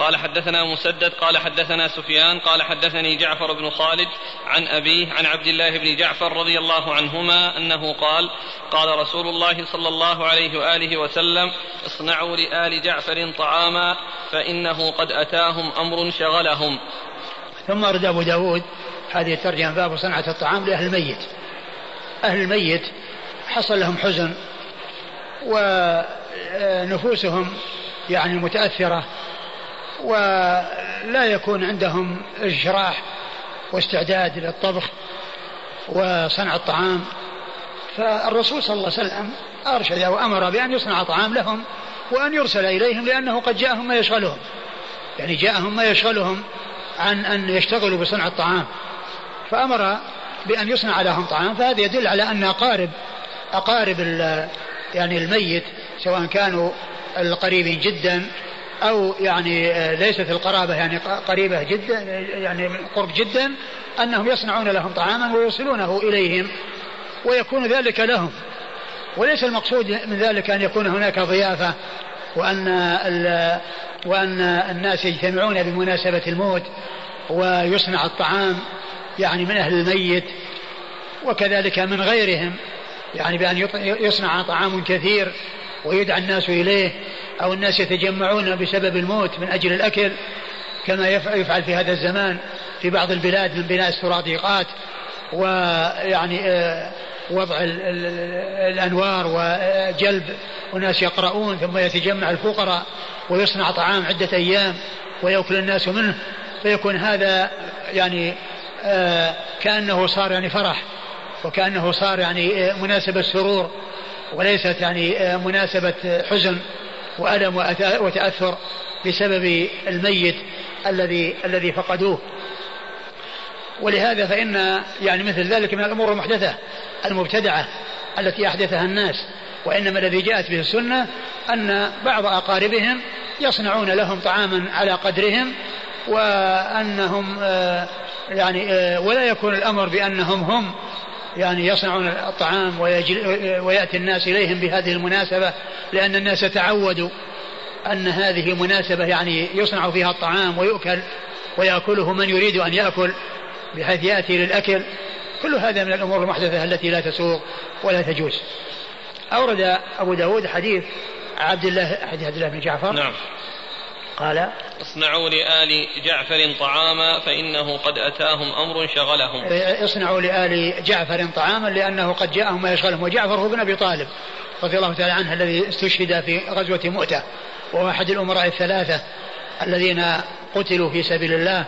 قال حدثنا مسدد قال حدثنا سفيان قال حدثني جعفر بن خالد عن أبيه عن عبد الله بن جعفر رضي الله عنهما أنه قال قال رسول الله صلى الله عليه وآله وسلم اصنعوا لآل جعفر طعاما فإنه قد أتاهم أمر شغلهم. ثم أرد أبو داود هذه الترجمة باب صنعة الطعام لأهل الميت. أهل الميت حصل لهم حزن ونفوسهم يعني متأثرة ولا يكون عندهم إجراح واستعداد للطبخ وصنع الطعام. فالرسول صلى الله عليه وسلم أرشد وأمر بأن يصنع طعام لهم وأن يرسل إليهم لأنه قد جاءهم ما يشغلهم. يعني جاءهم ما يشغلهم عن أن يشتغلوا بصنع الطعام. فأمر بأن يصنع لهم طعام. فهذا يدل على أن أقارب أقارب يعني الميت سواء كانوا القريبين جدا أو يعني ليست القرابة يعني قريبة جدا يعني قرب جدا أنهم يصنعون لهم طعاما ويوصلونه إليهم ويكون ذلك لهم. وليس المقصود من ذلك أن يكون هناك ضيافة وأن وأن الناس يجتمعون بمناسبة الموت ويصنع الطعام يعني من أهل الميت وكذلك من غيرهم يعني بأن يصنع طعام كثير ويدعى الناس إليه أو الناس يتجمعون بسبب الموت من أجل الأكل كما يفعل في هذا الزمان في بعض البلاد من بناء السراديقات ويعني آه، وضع الأنوار وجلب وناس يقرؤون ثم يتجمع الفقراء ويصنع طعام عدة أيام ويأكل الناس منه فيكون هذا يعني آه، كأنه صار يعني فرح وكأنه صار يعني آه، مناسبة سرور وليست يعني مناسبة حزن وألم وتأثر بسبب الميت الذي الذي فقدوه. ولهذا فإن يعني مثل ذلك من الأمور المحدثة المبتدعة التي أحدثها الناس وإنما الذي جاءت به السنة أن بعض أقاربهم يصنعون لهم طعاما على قدرهم وأنهم آه، يعني آه، ولا يكون الأمر بأنهم هم يعني يصنعون الطعام ويأتي الناس إليهم بهذه المناسبة لأن الناس تعودوا أن هذه مناسبة يعني يصنع فيها الطعام ويؤكل ويأكله من يريد أن يأكل بحيث يأتي للأكل. كل هذا من الأمور المحدثة التي لا تسوق ولا تجوز. أورد أبو داود حديث عبد الله حديث عبد الله بن جعفر. نعم. قال اصنعوا لآل جعفر طعاما فإنه قد أتاهم أمر شغلهم. اصنعوا لآل جعفر طعاما لأنه قد جاءهم ما يشغلهم. وجعفر هو ابن أبي طالب رضي الله تعالى عنه الذي استشهد في غزوة مؤتة وهو أحد الأمراء الثلاثة الذين قتلوا في سبيل الله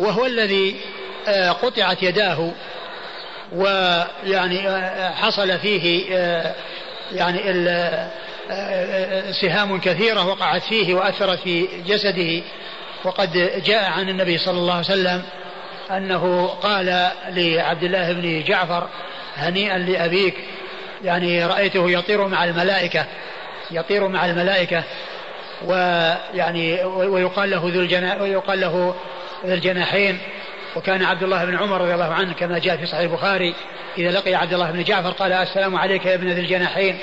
وهو الذي آه، قطعت يداه ويعني آه، حصل فيه آه، يعني سهام كثيرة وقعت فيه وأثرت في جسده وقد جاء عن النبي صلى الله عليه وسلم أنه قال لعبد الله بن جعفر هنيئا لأبيك يعني رأيته يطير مع الملائكة يطير مع الملائكة ويعني ويقال له ذو الجناح ويقال له ذو الجناحين وكان عبد الله بن عمر رضي الله عنه كما جاء في صحيح البخاري إذا لقي عبد الله بن جعفر قال السلام عليك يا ابن ذي الجناحين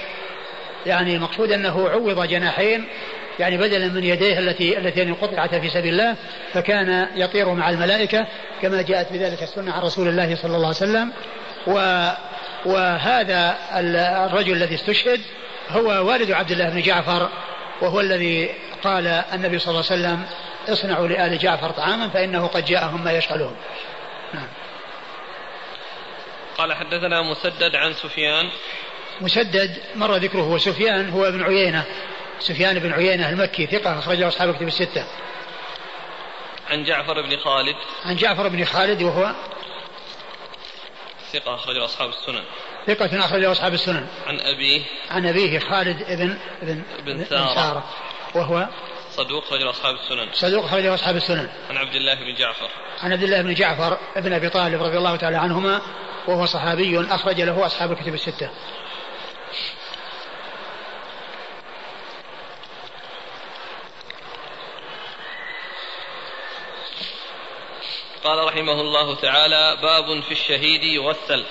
يعني المقصود أنه عوض جناحين يعني بدلا من يديه التي التي قطعت في سبيل الله فكان يطير مع الملائكة كما جاءت بذلك السنة عن رسول الله صلى الله عليه وسلم و وهذا الرجل الذي استشهد هو والد عبد الله بن جعفر وهو الذي قال النبي صلى الله عليه وسلم اصنعوا لآل جعفر طعاما فإنه قد جاءهم ما يشغلهم نعم. قال حدثنا مسدد عن سفيان مسدد مر ذكره وسفيان هو ابن عيينة. سفيان بن عيينة المكي ثقة أخرجه أصحاب كتب الستة. عن جعفر بن خالد. عن جعفر بن خالد وهو ثقة أخرجه أصحاب السنن. ثقة أخرجه أصحاب السنن. عن أبيه. عن أبيه خالد بن بن بن سارة, سارة. وهو صدوق أخرجه أصحاب السنن. صدوق أخرجه أصحاب السنن. عن عبد الله بن جعفر. عن عبد الله بن جعفر بن أبي طالب رضي الله تعالى عنهما وهو صحابي أخرج له أصحاب الكتب الستة. قال رحمه الله تعالى باب في الشهيد يغسل.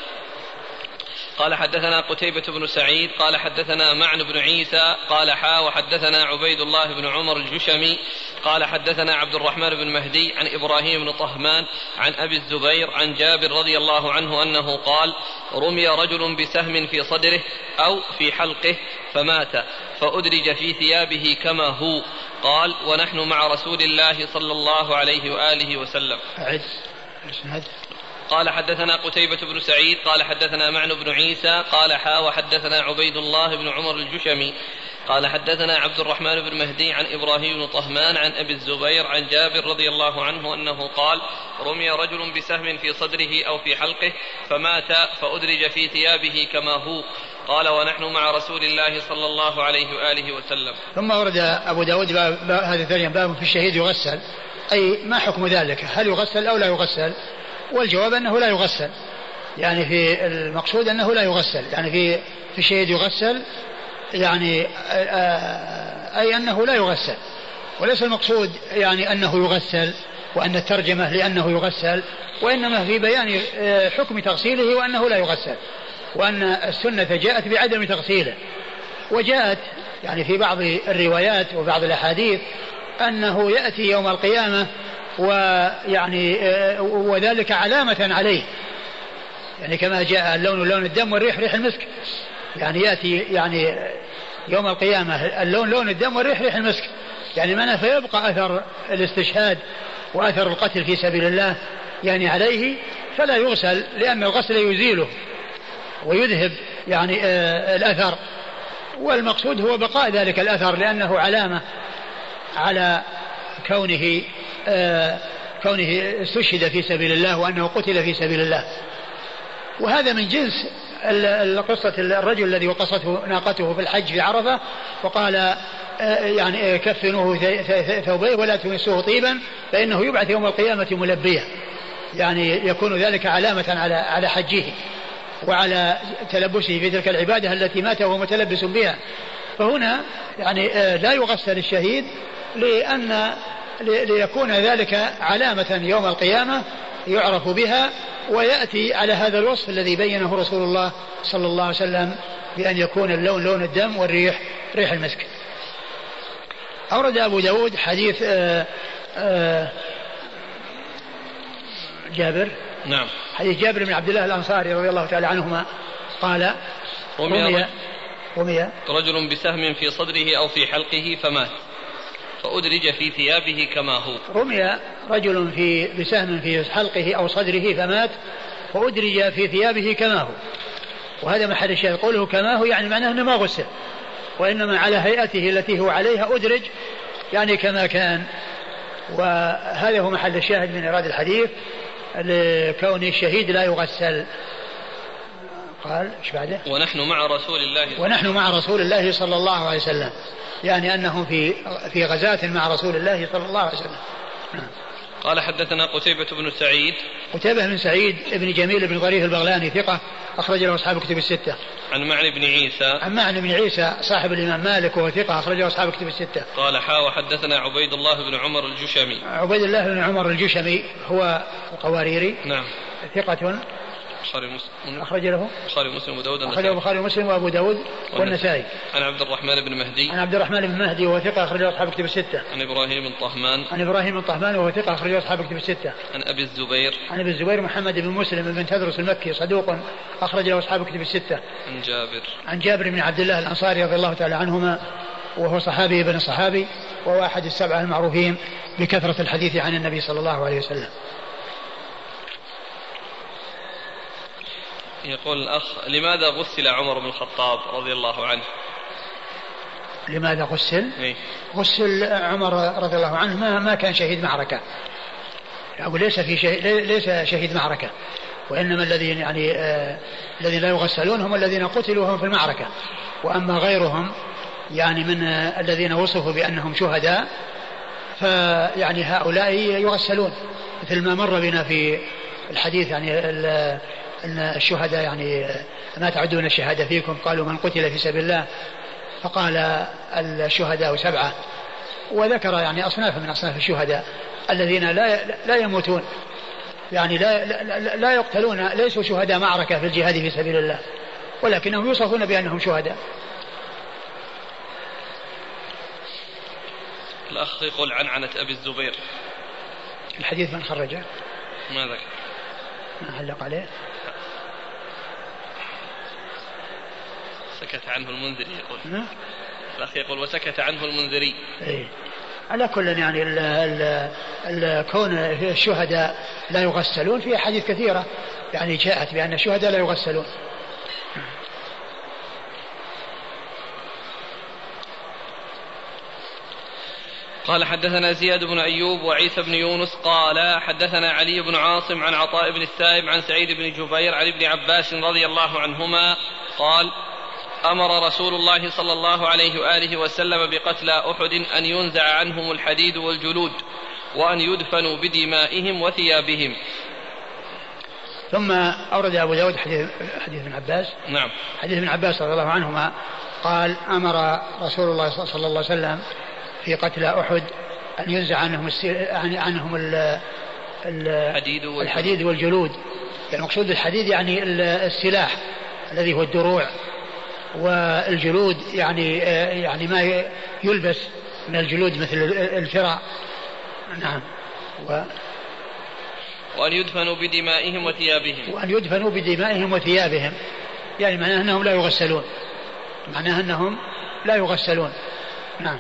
قال حدثنا قتيبة بن سعيد قال حدثنا معن بن عيسى قال حا وحدثنا عبيد الله بن عمر الجشمي قال حدثنا عبد الرحمن بن مهدي عن إبراهيم بن طهمان عن أبي الزبير عن جابر رضي الله عنه أنه قال رمي رجل بسهم في صدره أو في حلقه فمات فأدرج في ثيابه كما هو. قال ونحن مع رسول الله صلى الله عليه وآله وسلم. قال حدثنا قتيبة بن سعيد قال حدثنا معن بن عيسى قال حا وحدثنا عبيد الله بن عمر الجشمي قال حدثنا عبد الرحمن بن مهدي عن إبراهيم بن طهمان عن أبي الزبير عن جابر رضي الله عنه أنه قال رمي رجل بسهم في صدره أو في حلقه فمات فأدرج في ثيابه كما هو قال ونحن مع رسول الله صلى الله عليه وآله وسلم. ثم ورد أبو داود باب هذا الثاني باب في الشهيد يغسل أي ما حكم ذلك؟ هل يغسل أو لا يغسل؟ والجواب أنه لا يغسل. يعني في المقصود أنه لا يغسل. يعني في في الشهيد يغسل يعني آه، أي أنه لا يغسل. وليس المقصود يعني أنه يغسل وأن الترجمة لأنه يغسل وإنما في بيان آه، حكم تغسيله وأنه لا يغسل. وأن السنة جاءت بعدم تغسيله. وجاءت يعني في بعض الروايات وبعض الأحاديث أنه يأتي يوم القيامة ويعني آه، وذلك علامة عليه. يعني كما جاء اللون لون الدم والريح ريح المسك. يعني يأتي يعني يوم القيامة اللون لون الدم والريح ريح المسك. يعني معناه فيبقى أثر الاستشهاد وأثر القتل في سبيل الله يعني عليه فلا يغسل لأن الغسل يزيله ويذهب يعني آه الأثر. والمقصود هو بقاء ذلك الأثر لأنه علامة على كونه آه كونه استشهد في سبيل الله وأنه قتل في سبيل الله. وهذا من جنس قصة الرجل الذي وقصته ناقته في الحج في عرفة وقال آه، يعني كفنوه ثوبيه ولا تمسوه طيبا فإنه يبعث يوم القيامة ملبيا. يعني يكون ذلك علامة على على حجه وعلى تلبسه في تلك العبادة التي مات وهو متلبس بها. فهنا يعني آه، لا يغسل الشهيد لأن ليكون ذلك علامة يوم القيامة يعرف بها ويأتي على هذا الوصف الذي بينه رسول الله صلى الله عليه وسلم بأن يكون اللون لون الدم والريح ريح المسك. أورد أبو داود حديث آآ آه، آآ آه، جابر. نعم. حديث جابر بن عبد الله الأنصاري رضي الله تعالى عنهما قال رمي, رمي. رجل بسهم في صدره أو في حلقه فمات. فأدرج في ثيابه كما هو. رمي رجل في بسهم في حلقه أو صدره فمات فأدرج في ثيابه كما هو. وهذا محل الشاهد. قوله كما هو يعني معناه أنه ما غسل وإنما على هيئته التي هو عليها أدرج يعني كما كان. وهذا هو محل الشاهد من إرادة الحديث لكون الشهيد لا يغسل. قال إيش بعده؟ ونحن مع رسول الله ونحن مع رسول الله صلى الله عليه وسلم يعني أنهم في في غزاة مع رسول الله صلى الله عليه وسلم. قال حدثنا قتيبة بن سعيد قتيبة بن سعيد بن جميل بن ظريف البغلاني ثقة أخرج له أصحاب كتب الستة. عن معن بن عيسى. عن معن بن عيسى صاحب الإمام مالك وهو ثقة أخرج له أصحاب كتب الستة. قال حا وحدثنا عبيد الله بن عمر الجشمي. عبيد الله بن عمر الجشمي هو القواريري. نعم. ثقة البخاري ومسلم أخرج له؟ البخاري ومسلم وأبو داود أخرج البخاري ومسلم وأبو داود والنسائي. عن عبد الرحمن بن مهدي. عن عبد الرحمن بن مهدي وهو ثقة أخرجه أصحاب كتب الستة. عن إبراهيم بن طهمان عن إبراهيم بن طهمان وهو ثقة أخرجه أصحاب كتب الستة. عن أبي الزبير. عن أبي الزبير محمد بن مسلم بن تدرس المكي صدوق أخرج له أصحاب كتب الستة. عن جابر. عن جابر بن عبد الله الأنصاري رضي الله تعالى عنهما وهو صحابي ابن صحابي وهو أحد السبعة المعروفين بكثرة الحديث عن النبي صلى الله عليه وسلم. يقول الأخ لماذا غسل عمر بن الخطاب رضي الله عنه؟ لماذا غسل؟ إيه؟ غسل عمر رضي الله عنه ما, ما كان شهيد معركة. أو ليس في شهيد ليس شهيد معركة. وإنما الذين يعني آه الذين لا يغسلون هم الذين قتلوا وهم في المعركة. وأما غيرهم يعني من آه الذين وصفوا بأنهم شهداء فيعني هؤلاء يغسلون. مثل ما مر بنا في الحديث يعني أن الشهداء يعني ما تعدون الشهادة فيكم قالوا من قتل في سبيل الله فقال الشهداء سبعة. وذكر يعني أصناف من أصناف الشهداء الذين لا لا يموتون. يعني لا لا, لا يقتلون ليسوا شهداء معركة في الجهاد في سبيل الله ولكنهم يوصفون بأنهم شهداء. الأخ يقول عن عنة أبي الزبير. الحديث من خرجه؟ ما ذكر. ما علق عليه؟ سكت عنه المنذري يقول. نعم الأخ يقول وسكت عنه المنذري. إيه؟ على كل يعني ال ال ال كون الشهداء لا يغسلون في أحاديث كثيرة. يعني جاءت بأن الشهداء لا يغسلون. قال حدثنا زياد بن أيوب وعيسى بن يونس قال حدثنا علي بن عاصم عن عطاء بن السائب عن سعيد بن جبير عن ابن عباس رضي الله عنهما قال أمر رسول الله صلى الله عليه وآله وسلم بقتلى أحد أن ينزع عنهم الحديد والجلود وأن يدفنوا بدمائهم وثيابهم. ثم أورد أبو داود حديث حديث ابن عباس. نعم. حديث ابن عباس رضي الله عنهما قال أمر رسول الله صلى الله عليه وسلم في قتلى أحد أن ينزع عنهم عنهم ال الحديد والجلود, الحديد والجلود. يعني المقصود الحديد يعني السلاح الذي هو الدروع. والجلود يعني يعني ما يلبس من الجلود مثل الفرع. نعم. و وأن يدفنوا بدمائهم وثيابهم. وأن يدفنوا بدمائهم وثيابهم. يعني معناه أنهم لا يغسلون. معناه أنهم لا يغسلون. نعم.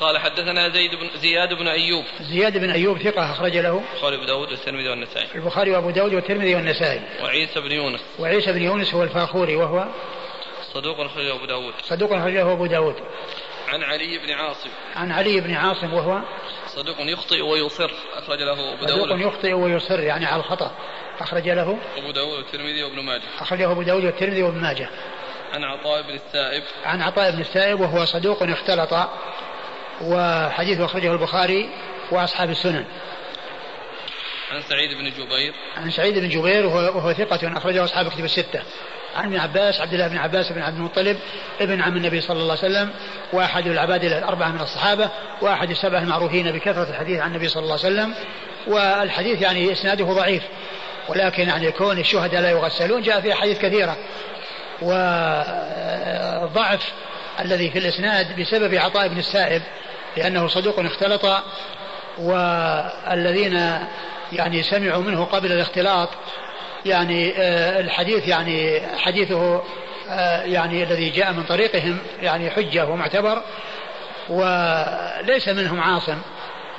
قال حدثنا زيد بن زياد بن أيوب. زياد بن أيوب ثقة أخرج له البخاري وابو داود والترمذي والنسائي. البخاري وأبو داود والترمذي والنسائي. وعيسى بن يونس. وعيسى بن يونس هو الفاخوري وهو صدوق أخرجه أبو داود. صدوق أخرجه أبو داود. عن علي بن عاصم. عن علي بن عاصم وهو صدوق يخطئ ويصر أخرج له أبو داود. صدوق يخطئ ويصر يعني على الخطأ. أخرج له أبو داود والترمذي وابن ماجه. أخرجه أبو داود والترمذي وابن ماجه. عن عطاء بن السائب. عن عطاء بن السائب وهو صدوق اختلط وحديثه أخرجه البخاري وأصحاب السنن. عن سعيد بن جبير. عن سعيد بن جبير وهو, وهو ثقة أخرجه أصحاب كتب الستة. عن ابن عباس عبد الله بن عباس بن عبد المطلب ابن عم النبي صلى الله عليه وسلم وأحد العباد الأربعة من الصحابة وأحد السبعة المعروفين بكثرة الحديث عن النبي صلى الله عليه وسلم. والحديث يعني إسناده ضعيف ولكن يعني كون الشهداء لا يغسلون جاء في احاديث كثيرة. والضعف الذي في الإسناد بسبب عطاء بن السائب لأنه صدوق اختلط والذين يعني سمعوا منه قبل الاختلاط يعني آه، الحديث يعني حديثه آه، يعني الذي جاء من طريقهم يعني حجة ومعتبر وليس منهم عاصم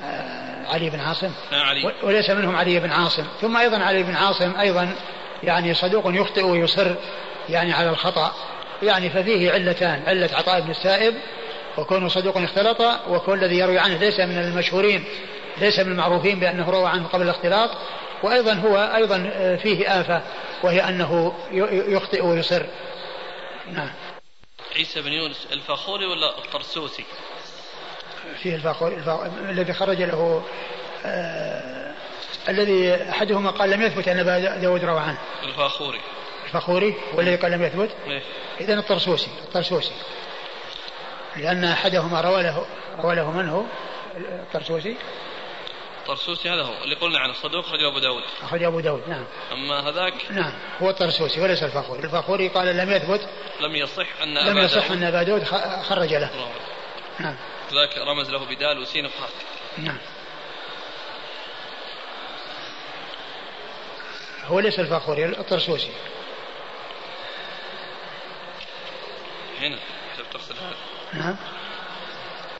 آه، علي بن عاصم. علي. وليس منهم علي بن عاصم. ثم أيضا علي بن عاصم أيضا يعني صدوق يخطئ ويصر يعني على الخطأ. يعني ففيه علتان علة عطاء بن السائب وكونه صدوق اختلط وكون الذي يروي عنه ليس من المشهورين ليس من المعروفين بأنه روى عنه قبل الاختلاط. وأيضا هو أيضا فيه آفة وهي أنه يخطئ ويصر. نعم. عيسى بن يونس الفاخوري ولا الطرسوسي؟ فيه الفاخوري الذي خرج له آه الذي أحدهما قال لم يثبت أن أبا داود روى عنه. الفاخوري. الفاخوري والذي قال لم يثبت؟ إيه؟ إذا الطرسوسي الطرسوسي. لأن أحدهما روى له روى له من هو؟ الطرسوسي؟ الطرسوسي هذا هو اللي قلنا عنه صدوق أخرج أبو داود. أخرج أبو داود نعم. أما هذاك؟ نعم هو الطرسوسي وليس الفاخوري الفاخوري قال لم يثبت لم يصح أن لم يصح أن أبا داود خرج له. نعم. ذاك رمز له بدال وسين وقاف نعم. هو ليس الفاخوري الطرسوسي. هنا. نعم.